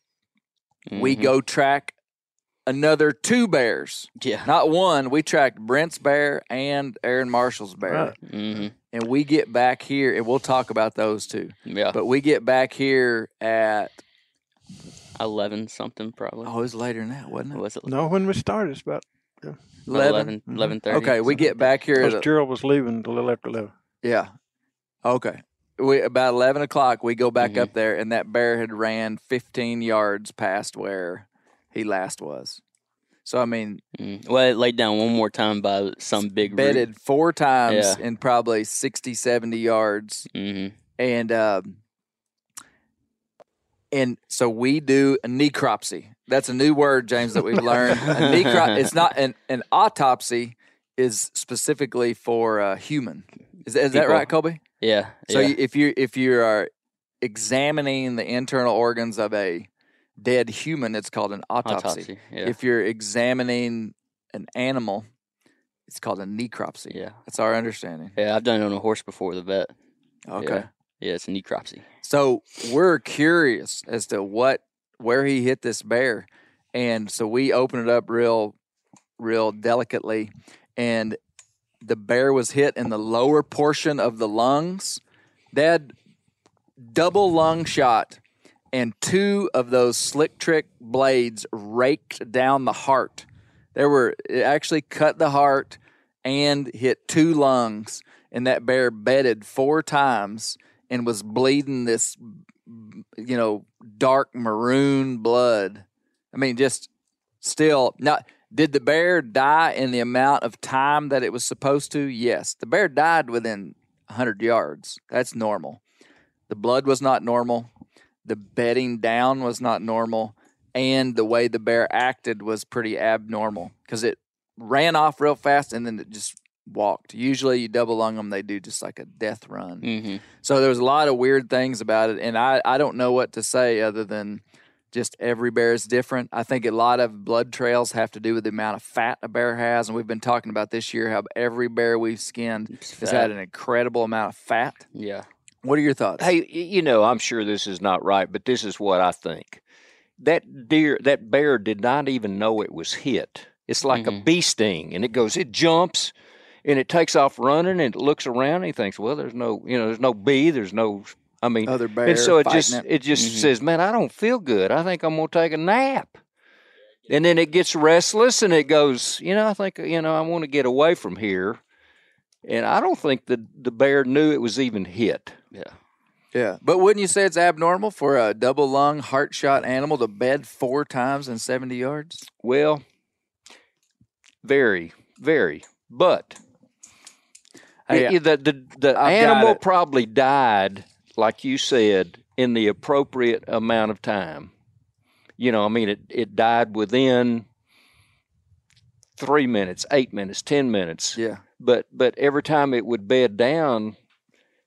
we Mhm. go track another two bears. Yeah. Not one. We tracked Brent's bear and Aaron Marshall's bear. Right. hmm And we get back here, and we'll talk about those two. Yeah. But we get back here at, Eleven something probably. oh, it was later than that, wasn't it? was it? No, when we started, it's about 11, Mhm. 11:30, Okay, we get back here because Gerald was leaving a little after eleven. yeah. Okay. We about 11 o'clock, we go back Mhm. up there, and that bear had ran 15 yards past where he last was. So, I mean. Mm. Well, it laid down one more time by some big root. bedded four times Yeah. in probably 60, 70 yards. Mhm. and um, and so we do a necropsy. That's a new word, James, that we've learned. A necro- it's not an an autopsy is specifically for a human. Is, is that right, Colby? Yeah. So yeah. you, if you if you are examining the internal organs of a dead human, it's called an autopsy. autopsy. Yeah. If you're examining an animal, it's called a necropsy. yeah. That's our understanding. Yeah. I've done it on a horse before. The vet. Okay. Yeah. Yeah. It's a necropsy. So we're curious as to what where he hit this bear, and so we open it up real, real delicately, and the bear was hit in the lower portion of the lungs. Dad, double lung shot, and two of those slick trick blades raked down the heart. There were it actually cut the heart, and hit two lungs, and that bear bedded four times and was bleeding this, you know, dark maroon blood. I mean, just still not. Did the bear die in the amount of time that it was supposed to? Yes. The bear died within 100 yards. That's normal. The blood was not normal. The bedding down was not normal. And the way the bear acted was pretty abnormal because it ran off real fast and then it just walked. Usually, you double lung them, they do just like a death run. hmm So there was a lot of weird things about it, and I, I don't know what to say other than just every bear is different. I think a lot of blood trails have to do with the amount of fat a bear has, and we've been talking about this year how every bear we've skinned has had an incredible amount of fat. Yeah. What are your thoughts? Hey, you know, I'm sure this is not right, but this is what I think. That deer, that bear did not even know it was hit. It's like a Mhm. bee sting, and it goes, it jumps, and it takes off running, and it looks around, and he thinks, well, there's no, you know, there's no bee, there's no, I mean, Other bear, and so it just, it. it just Mhm. says, man, I don't feel good. I think I'm gonna take a nap. And then it gets restless, and it goes, you know, I think, you know, I want to get away from here. And I don't think the the bear knew it was even hit. Yeah. Yeah, but wouldn't you say it's abnormal for a double lung heart shot animal to bed four times in seventy yards? Well, very, very. But Hey, it- the the, the I've animal probably died, like you said, in the appropriate amount of time. You know, I mean, it it died within three minutes, eight minutes, ten minutes. Yeah, But but every time it would bed down,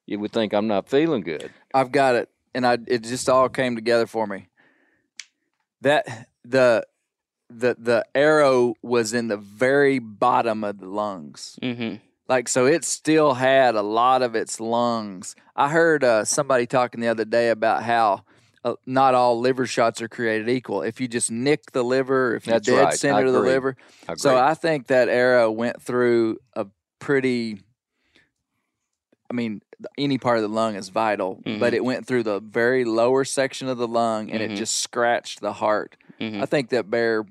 you would think I'm not feeling good. I've got it, and I it just all came together for me. That the the the arrow was in the very bottom of the lungs. hmm Like so, it still had a lot of its lungs. I heard uh, somebody talking the other day about how uh, not all liver shots are created equal. If you just nick the liver, if you That's dead right. Center to the liver, I so. I think that arrow went through a pretty. I mean, any part of the lung is vital, but Mhm. it went through the very lower section of the lung and Mhm. it just scratched the heart. hmm I think that bear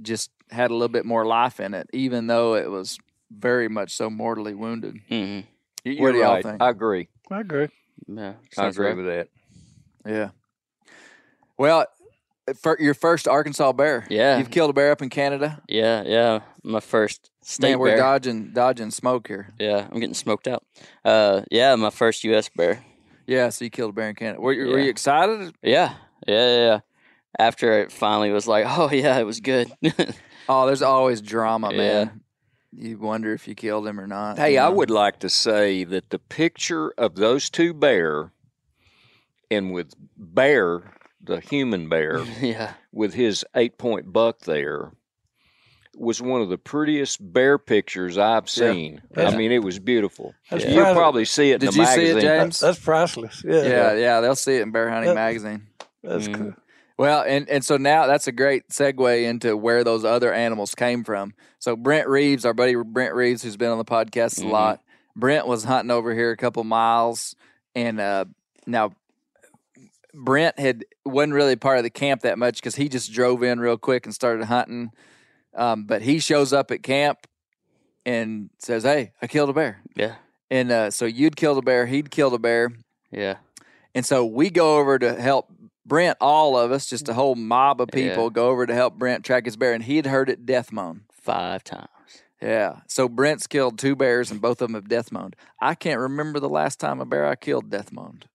just had a little bit more life in it, even though it was very much so mortally wounded. hmm You're what do y'all right. think? I agree. I agree. Yeah. I agree right. with that. Yeah. Well, for your first Arkansas bear. Yeah. You've killed a bear up in Canada. Yeah. Yeah. My first state Man, we're bear. dodging dodging smoke here. Yeah, I'm getting smoked out. Uh, yeah, my first U.S. bear. Yeah, so you killed a bear in Canada. Were you, were you excited? Yeah, yeah, yeah. yeah. After it finally was like, oh yeah, it was good. Oh, there's always drama, Yeah. man. You wonder if you killed him or not. Hey, you I would like to say that the picture of those two bear, and with Bear, the human bear, yeah, with his eight point buck there, was one of the prettiest bear pictures I've seen. That's- I mean, it was beautiful. That's You'll probably see it in Did the you see it. James? That's priceless. Yeah. Yeah, yeah, they'll see it in Bear Hunting Yep. Magazine. That's Mhm. cool. Well, and, and so now that's a great segue into where those other animals came from. So Brent Reeves, our buddy Brent Reeves, who's been on the podcast a Mhm. lot, Brent was hunting over here a couple miles, and uh, now Brent had wasn't really part of the camp that much because he just drove in real quick and started hunting. Um, but he shows up at camp and says, "Hey, I killed a bear." yeah, And uh, so you'd killed a bear, he'd killed a bear, yeah, and so we go over to help Brent, all of us, just a mm-hmm. whole mob of people, Yeah. go over to help Brent track his bear, and he'd heard it death moan. five times. Yeah. So Brent's killed two bears, and both of them have death moaned. I can't remember the last time a bear I killed death moaned.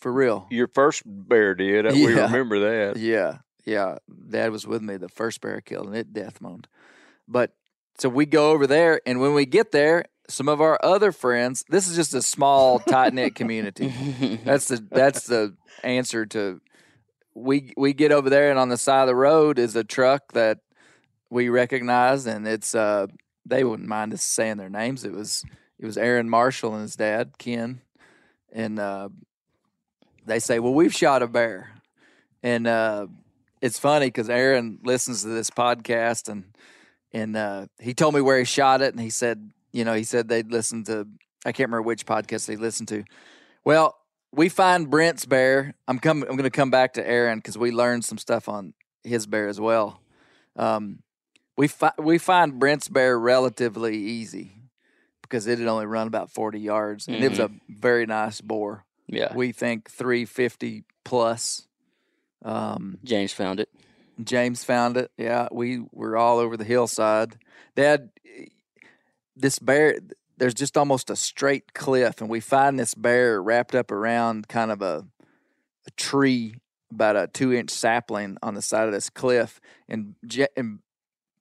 For real. Your first bear did. We remember that. Yeah. Yeah. Dad was with me the first bear I killed, and it death moaned. But so we go over there, and when we get there, some of our other friends, this is just a small, tight knit community. That's the that's the answer to we we get over there and on the side of the road is a truck that we recognize and it's uh they wouldn't mind us saying their names. It was it was Aaron Marshall and his dad, Ken. And uh they say, Well, we've shot a bear. And uh it's funny because Aaron listens to this podcast and and uh he told me where he shot it and he said, you know, he said they'd listen to I can't remember which podcast they listened to. Well, we find Brent's bear. I'm coming. I'm going to come back to Aaron because we learned some stuff on his bear as well. Um, We fi- we find Brent's bear relatively easy because it had only run about forty yards, and it was a very nice boar. Yeah. We think three fifty plus. Um, James found it. James found it. Yeah, we were all over the hillside. Dad, this bear, there's just almost a straight cliff, and we find this bear wrapped up around kind of a, a tree, about a two inch sapling on the side of this cliff. And, and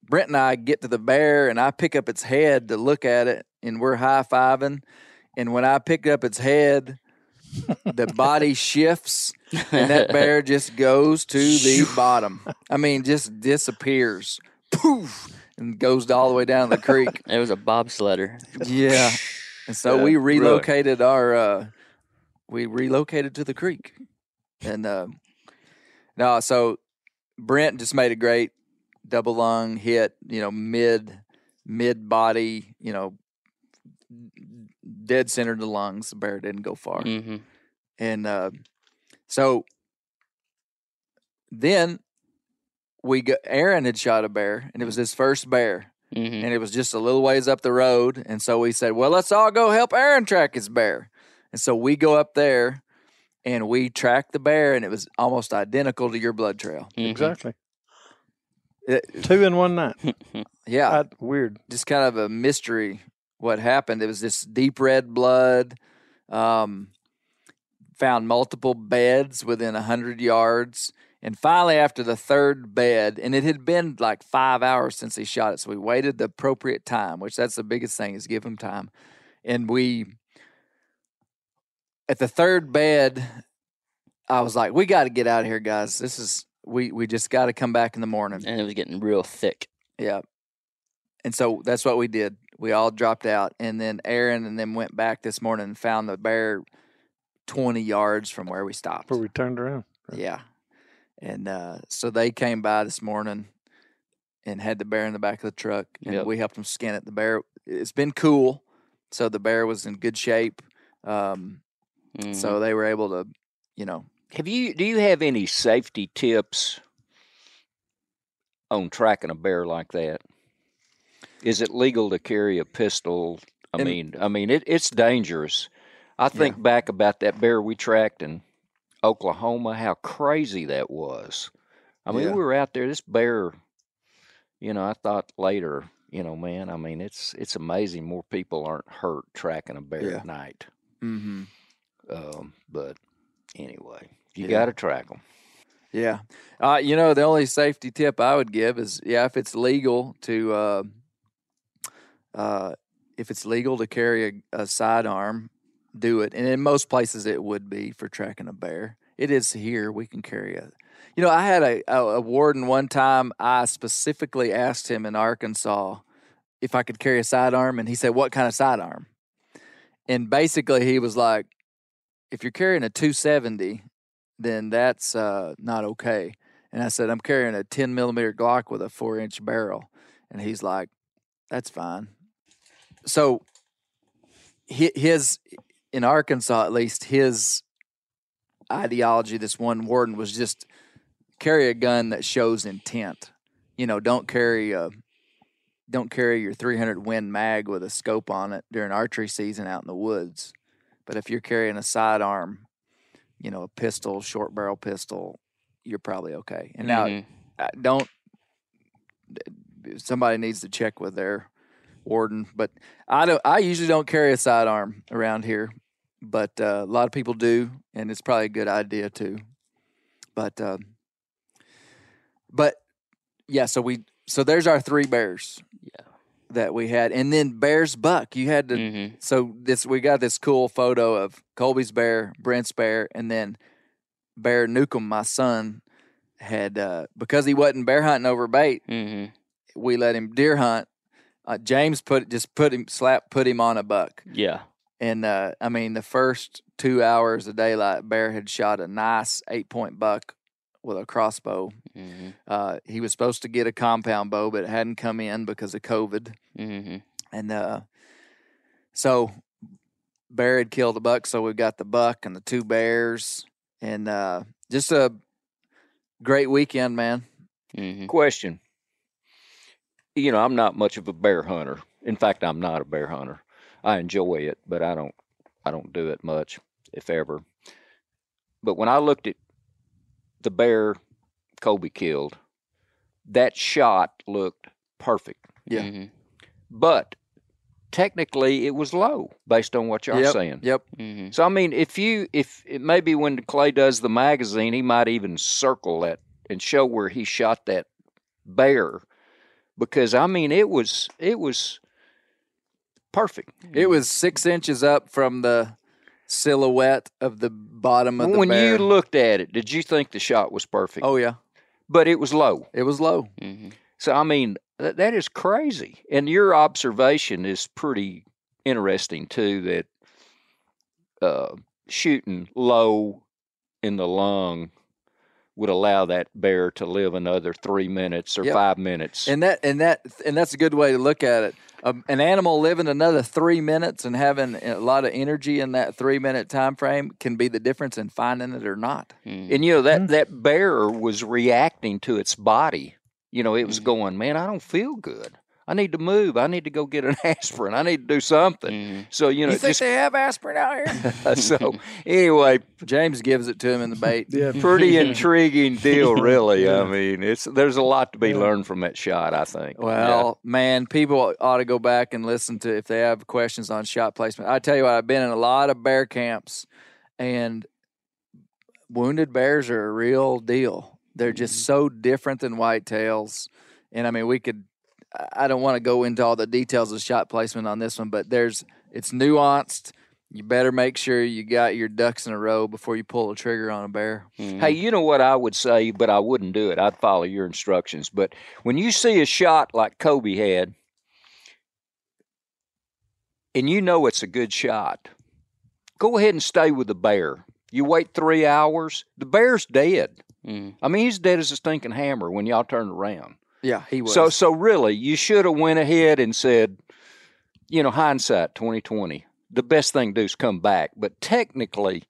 Brent and I get to the bear, and I pick up its head to look at it, and we're high fiving. And when I pick up its head, the body shifts and that bear just goes to the bottom. I mean, just disappears, poof, and goes all the way down the creek. It was a bobsledder. Yeah, and so Yeah, we really. relocated our, uh, we relocated to the creek, and uh, no, so Brent just made a great double lung hit. You know, mid mid body. You know, dead center of the lungs. The bear didn't go far. hmm And uh, so then we got Aaron had shot a bear, and it was his first bear, hmm and it was just a little ways up the road. And so we said, "Well, let's all go help Aaron track his bear." And so we go up there, and we track the bear, and it was almost identical to your blood trail. Mm-hmm. Exactly. It- Two in one night. yeah, I, weird. just kind of a mystery what happened. It was this deep red blood. Um, found multiple beds within a hundred yards, and finally, after the third bed, and it had been like five hours since he shot it, so we waited the appropriate time, which that's the biggest thing is give him time, and we at the third bed. I was like, "We got to get out of here, guys. This is we we just got to come back in the morning." And it was getting real thick. Yeah. And so that's what we did. We all dropped out. And then Aaron and then went back this morning and found the bear 20 yards from where we stopped. Before we turned around. Yeah. And uh, so they came by this morning and had the bear in the back of the truck. And Yep. we helped them skin it. The bear, it's been cool. So the bear was in good shape. Um, Mhm. So they were able to, you know, Have you do you have any safety tips on tracking a bear like that? Is it legal to carry a pistol? I In- mean, I mean it, it's dangerous. I think back about that bear we tracked in Oklahoma, how crazy that was. I mean, Yeah. we were out there. This bear, you know, I thought later, you know, man, I mean, it's it's amazing more people aren't hurt tracking a bear Yeah. at night. mm-hmm. Um, but anyway, you Yeah. got to track them. Yeah. Uh, you know, the only safety tip I would give is yeah, if it's legal to uh, uh, if it's legal to carry a, a sidearm, do it. And in most places it would be for tracking a bear. It is here. We can carry it. you know, I had a, a, a warden one time I specifically asked him in Arkansas if I could carry a sidearm and he said, What kind of sidearm? And basically he was like, If you're carrying a two seventy then that's uh, not okay. And I said, I'm carrying a 10 millimeter Glock with a four inch barrel. And he's like, that's fine. So his, in Arkansas at least, his ideology, this one warden, was just carry a gun that shows intent. You know, don't carry a, don't carry your 300 Win mag with a scope on it during archery season out in the woods. But if you're carrying a sidearm, you know, a pistol, short barrel pistol, you're probably okay. And now, Mhm. I don't. Somebody needs to check with their warden, but I don't. I usually don't carry a sidearm around here, but uh, a lot of people do, and it's probably a good idea too. But, uh, but yeah. So we. So there's our three bears. Yeah. That we had, and then bears buck. You had to Mhm. so this we got this cool photo of Colby's bear, Brent's bear, and then Bear Newcomb, my son, had uh, because he wasn't bear hunting over bait. Mhm. We let him deer hunt. Uh, James put just put him slap put him on a buck, Yeah. And uh, I mean the first two hours of daylight, Bear had shot a nice eight point buck with a crossbow. Mhm. Uh, he was supposed to get a compound bow, but it hadn't come in because of COVID. Mhm. And uh, so Bear had killed a buck, so we got the buck and the two bears, and uh, just a great weekend, man. Mhm. Question: you know, I'm not much of a bear hunter. In fact, I'm not a bear hunter. I enjoy it, but I don't I don't do it much, if ever. But when I looked at the bear Colby killed, that shot looked perfect. Yeah. Mhm. But technically it was low based on what y'all yep. saying. Yep. Mhm. So I mean, if you if it maybe when Clay does the magazine, he might even circle that and show where he shot that bear, because I mean it was it was perfect. It was six inches up from the silhouette of the bottom of the when bear. you looked at it, did you think the shot was perfect? oh yeah, but it was low. it was low. Mhm. So I mean that, that is crazy, and your observation is pretty interesting too. That uh, shooting low in the lung would allow that bear to live another three minutes or Yep. five minutes. And that and that and that's a good way to look at it. Um, an animal living another three minutes and having a lot of energy in that three minute time frame can be the difference in finding it or not. Mhm. And you know that that bear was reacting to its body. You know, it was Mhm. going, man, I don't feel good. I need to move. I need to go get an aspirin. I need to do something. Mhm. So you know, you think just they have aspirin out here? so anyway, James gives it to him in the bait. Yeah. pretty intriguing deal, really. I mean, it's there's a lot to be learned from that shot. I think. Well, man, people ought to go back and listen to if they have questions on shot placement. I tell you what, I've been in a lot of bear camps, and wounded bears are a real deal. They're just so different than whitetails, and I mean, we could. I- I don't want to go into all the details of shot placement on this one, but there's it's nuanced. You better make sure you got your ducks in a row before you pull a trigger on a bear. Mhm. Hey, you know what I would say, but I wouldn't do it. I'd follow your instructions. But when you see a shot like Colby had, and you know it's a good shot, go ahead and stay with the bear. You wait three hours, the bear's dead. Mhm. I mean, he's dead as a stinking hammer when y'all turn around. Yeah, he was. So, so really, you should have went ahead and said, you know, hindsight, twenty twenty. The best thing to do is come back. But technically,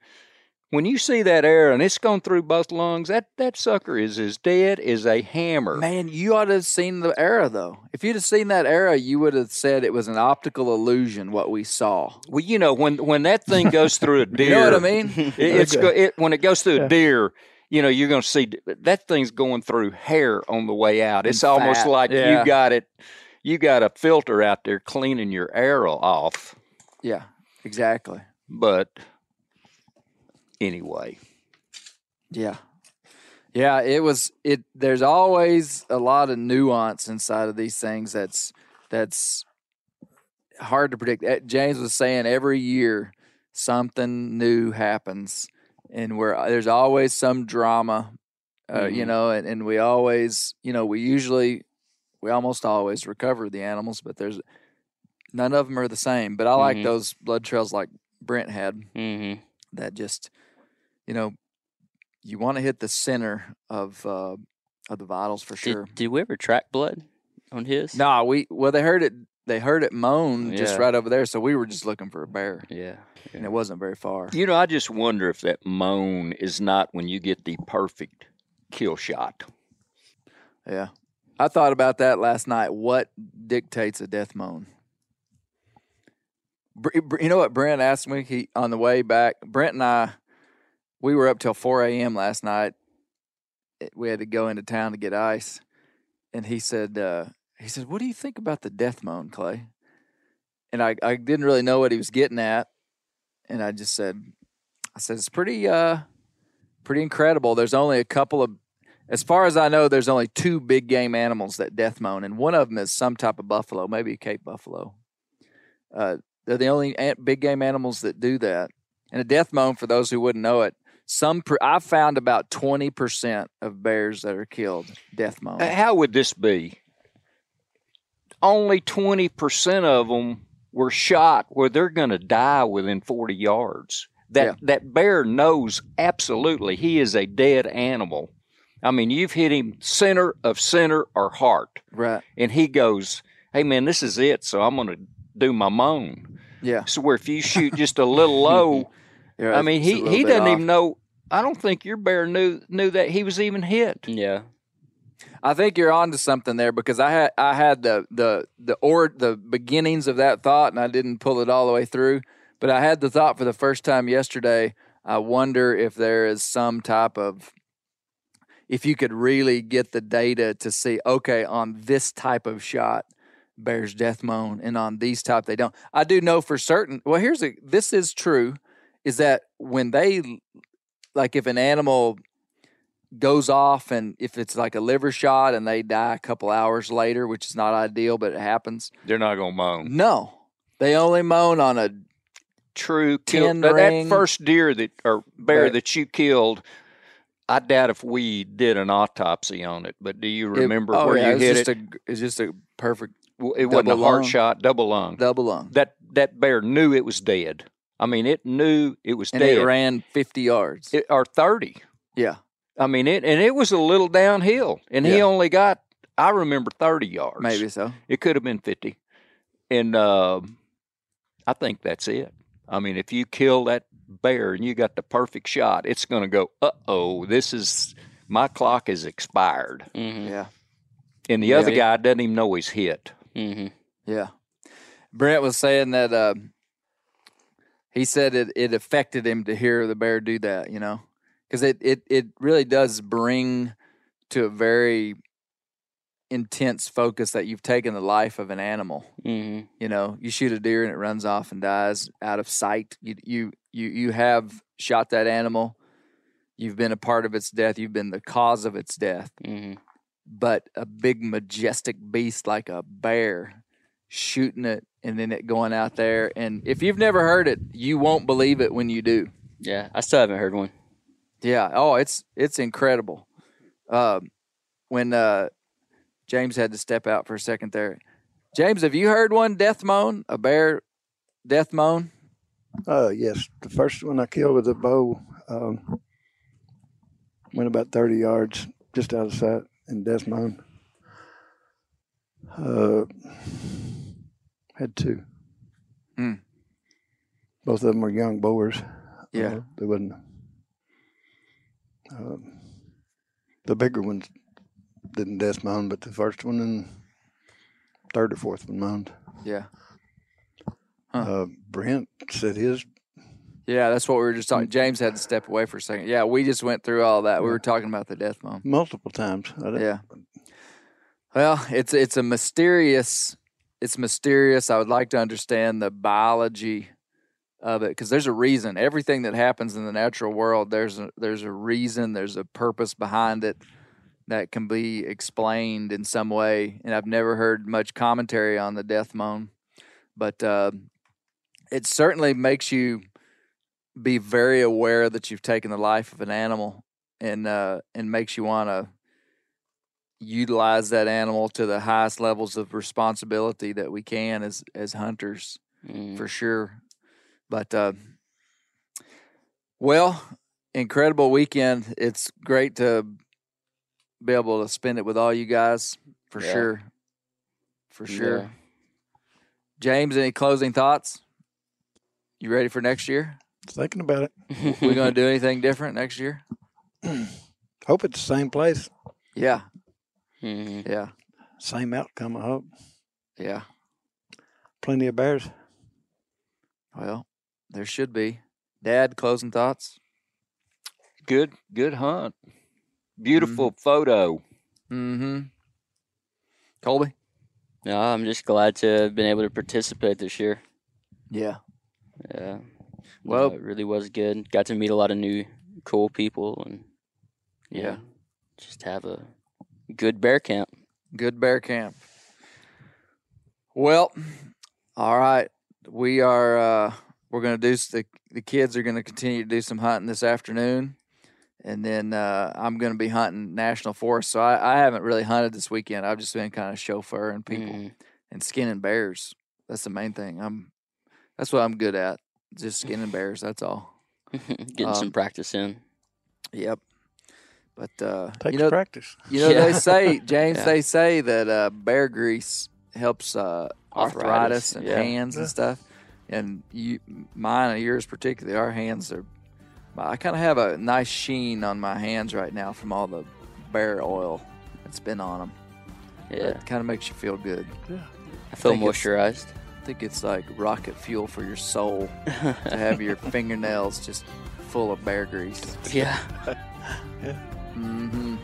when you see that arrow and it's gone through both lungs, that that sucker is as dead as a hammer. Man, you ought to have seen the arrow though. If you'd have seen that arrow, you would have said it was an optical illusion what we saw. Well, you know, when when that thing goes through a deer, You know what I mean? it, it's go, it when it goes through Yeah. a deer. You know, you're going to see that thing's going through hair on the way out. It's And almost fat, like yeah. you got it. You got a filter out there cleaning your arrow off. yeah, exactly. But anyway, Yeah. Yeah, it was it there's always a lot of nuance inside of these things that's that's hard to predict. Eh, James was saying every year something new happens and where there's always some drama uh, you Mhm. know and, and we always you know we usually we almost always recover the animals but there's none of them are the same but i like Mhm. those blood trails like brent had Mhm. that just you know you want to hit the center of uh of the vitals for sure Did, did we ever track blood on his? no we well they heard it they heard it moan just Yeah. right over there so we were just looking for a bear. Yeah. and it wasn't very far. You know, I just wonder if that moan is not when you get the perfect kill shot. yeah. I thought about that last night. What dictates a death moan? You know what brent asked me? He on the way back brent and i we were up till 4 a.m last night. We had to go into town to get ice. And he said uh, he said what do you think about the death moan clay? And I, I didn't really know what he was getting at. And i just said i said it's pretty uh pretty incredible. There's only a couple of as far as i know there's only two big game animals that death moan and one of them is some type of buffalo maybe a cape buffalo. Uh, they're the only big game animals that do that. And a death moan for those who wouldn't know it some i've found about 20% of bears that are killed death moan. Uh, How would this be? Only 20% of them were shot where they're going to die within 40 yards. That Yeah. that bear knows absolutely he is a dead animal. I mean, you've hit him center of center or heart, right and he goes, "Hey man, this is it. So I'm going to do my moan." yeah So where if you shoot just a little low, Yeah, I mean, he he doesn't off. even know. I don't think your bear knew knew that he was even hit. Yeah. I think you're onto something there because I had I had the the the or the beginnings of that thought and I didn't pull it all the way through. But I had the thought for the first time yesterday. I wonder if there is some type of if you could really get the data to see, okay, on this type of shot, bears death moan, and on these type they don't. I do know for certain. Well, here's a this is true, is that when they like if an animal goes off and if it's like a liver shot and they die a couple hours later, which is not ideal, but it happens. They're not going to moan. No, they only moan on a True kill. That, first deer that or bear that you killed, I doubt if we did an autopsy on it. But do you it- remember oh, where yeah, you it's hit just it? A, it's just a perfect it wasn't a heart lung. shot, double lung. double lung, that that bear knew it was dead. I mean, it knew it was and dead. it ran fifty yards. It- or thirty. yeah, I mean, it and it was a little downhill, and he only got. I remember thirty yards. maybe so. It could have been 50. And um I think that's it. I mean, if you kill that bear and you got the perfect shot, it's going to go, uh oh, this is, my clock is expired. Mm-hmm. Yeah, And the Yeah. other guy doesn't even know he's hit. Mm-hmm. yeah. Brent was saying that uh, he said it, it affected him to hear the bear do that. You know, because it, it it really does bring to a very intense focus that you've taken the life of an animal. Mm-hmm. you know you shoot a deer and it runs off and dies out of sight you you you you have shot that animal you've been a part of its death you've been the cause of its death Mm-hmm. but a big majestic beast like a bear shooting it and then it going out there and if you've never heard it you won't believe it when you do Yeah, I still haven't heard one. Yeah oh it's it's incredible um when uh james had to step out for a second there james have you heard one death moan a bear death moan Uh, yes, the first one I killed with a bow um, went about 30 yards just out of sight in death moaned. Uh, had two. Hmm. Both of them were young boars. Yeah. Uh, they wasn't. Um, the bigger ones didn't death mound, but the first one and third or fourth one mound. Yeah. Huh. Uh, Brent said his Yeah, that's what we were just talking. James had to step away for a second. Yeah, we just went through all that. We were talking about the death moan. multiple times. Yeah. Well, it's it's a mysterious it's mysterious. I would like to understand the biology of it because there's a reason. Everything that happens in the natural world, there's a, there's a reason, there's a purpose behind it that can be explained in some way. And I've never heard much commentary on the death moan, but uh, it certainly makes you be very aware that you've taken the life of an animal, and uh, and makes you want to utilize that animal to the highest levels of responsibility that we can as as hunters Mm-hmm. for sure. But uh, well, incredible weekend. It's great to be able to spend it with all you guys for Yeah. sure. For sure. Yeah. James, any closing thoughts? You ready for next year? Thinking about it. We going to do anything different next year? Hope it's the same place, Yeah, Mhm. yeah, same outcome. I hope. yeah. Plenty of bears. Well, there should be. Dad, closing thoughts? Good, good hunt. Beautiful photo. Mm-hmm. Colby? No, I'm just glad to have been able to participate this year. Yeah. Yeah. Well- No, it really was good. Got to meet a lot of new cool people and yeah, Yeah. just have a good bear camp. Good bear camp. Well, all right. We are uh we're gonna do the the kids are gonna continue to do some hunting this afternoon. And then uh, I'm going to be hunting national forest. So I, I haven't really hunted this weekend. I've just been kind of chauffeuring people Mhm. and skinning bears. That's the main thing. I'm that's what I'm good at. Just skinning bears. That's all. Getting some Um, practice in. Yep. But uh, Takes you know, practice. You know, Yeah. they say, James, Yeah. they say that uh, bear grease helps uh, arthritis, Arthritis, and yeah. hands and stuff. And you, mine and yours particularly, our hands are. I kind of have a nice sheen on my hands right now from all the bear oil It's been on them. Yeah, It kind of makes you feel good. Yeah, I feel think it's- moisturized. I think it's like rocket fuel for your soul to have your fingernails just full of bear grease. Yeah. yeah. Mm-hmm.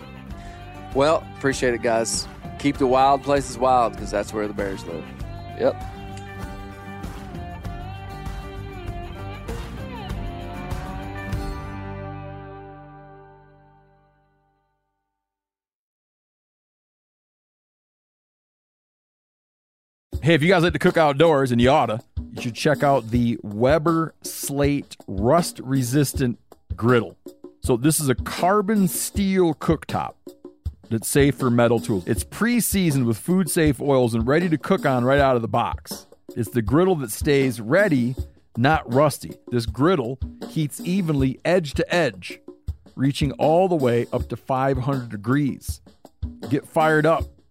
Well, appreciate it, guys. Keep the wild places wild because that's where the bears live. Yep. Hey, if you guys like to cook outdoors, and you oughta, you should check out the Weber Slate Rust Resistant Griddle. So, this is a carbon steel cooktop that's safe for metal tools. It's pre seasoned with food safe oils and ready to cook on right out of the box. It's the griddle that stays ready, not rusty. This griddle heats evenly edge to edge, reaching all the way up to 500 degrees. Get fired up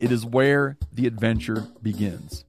It is where the adventure begins.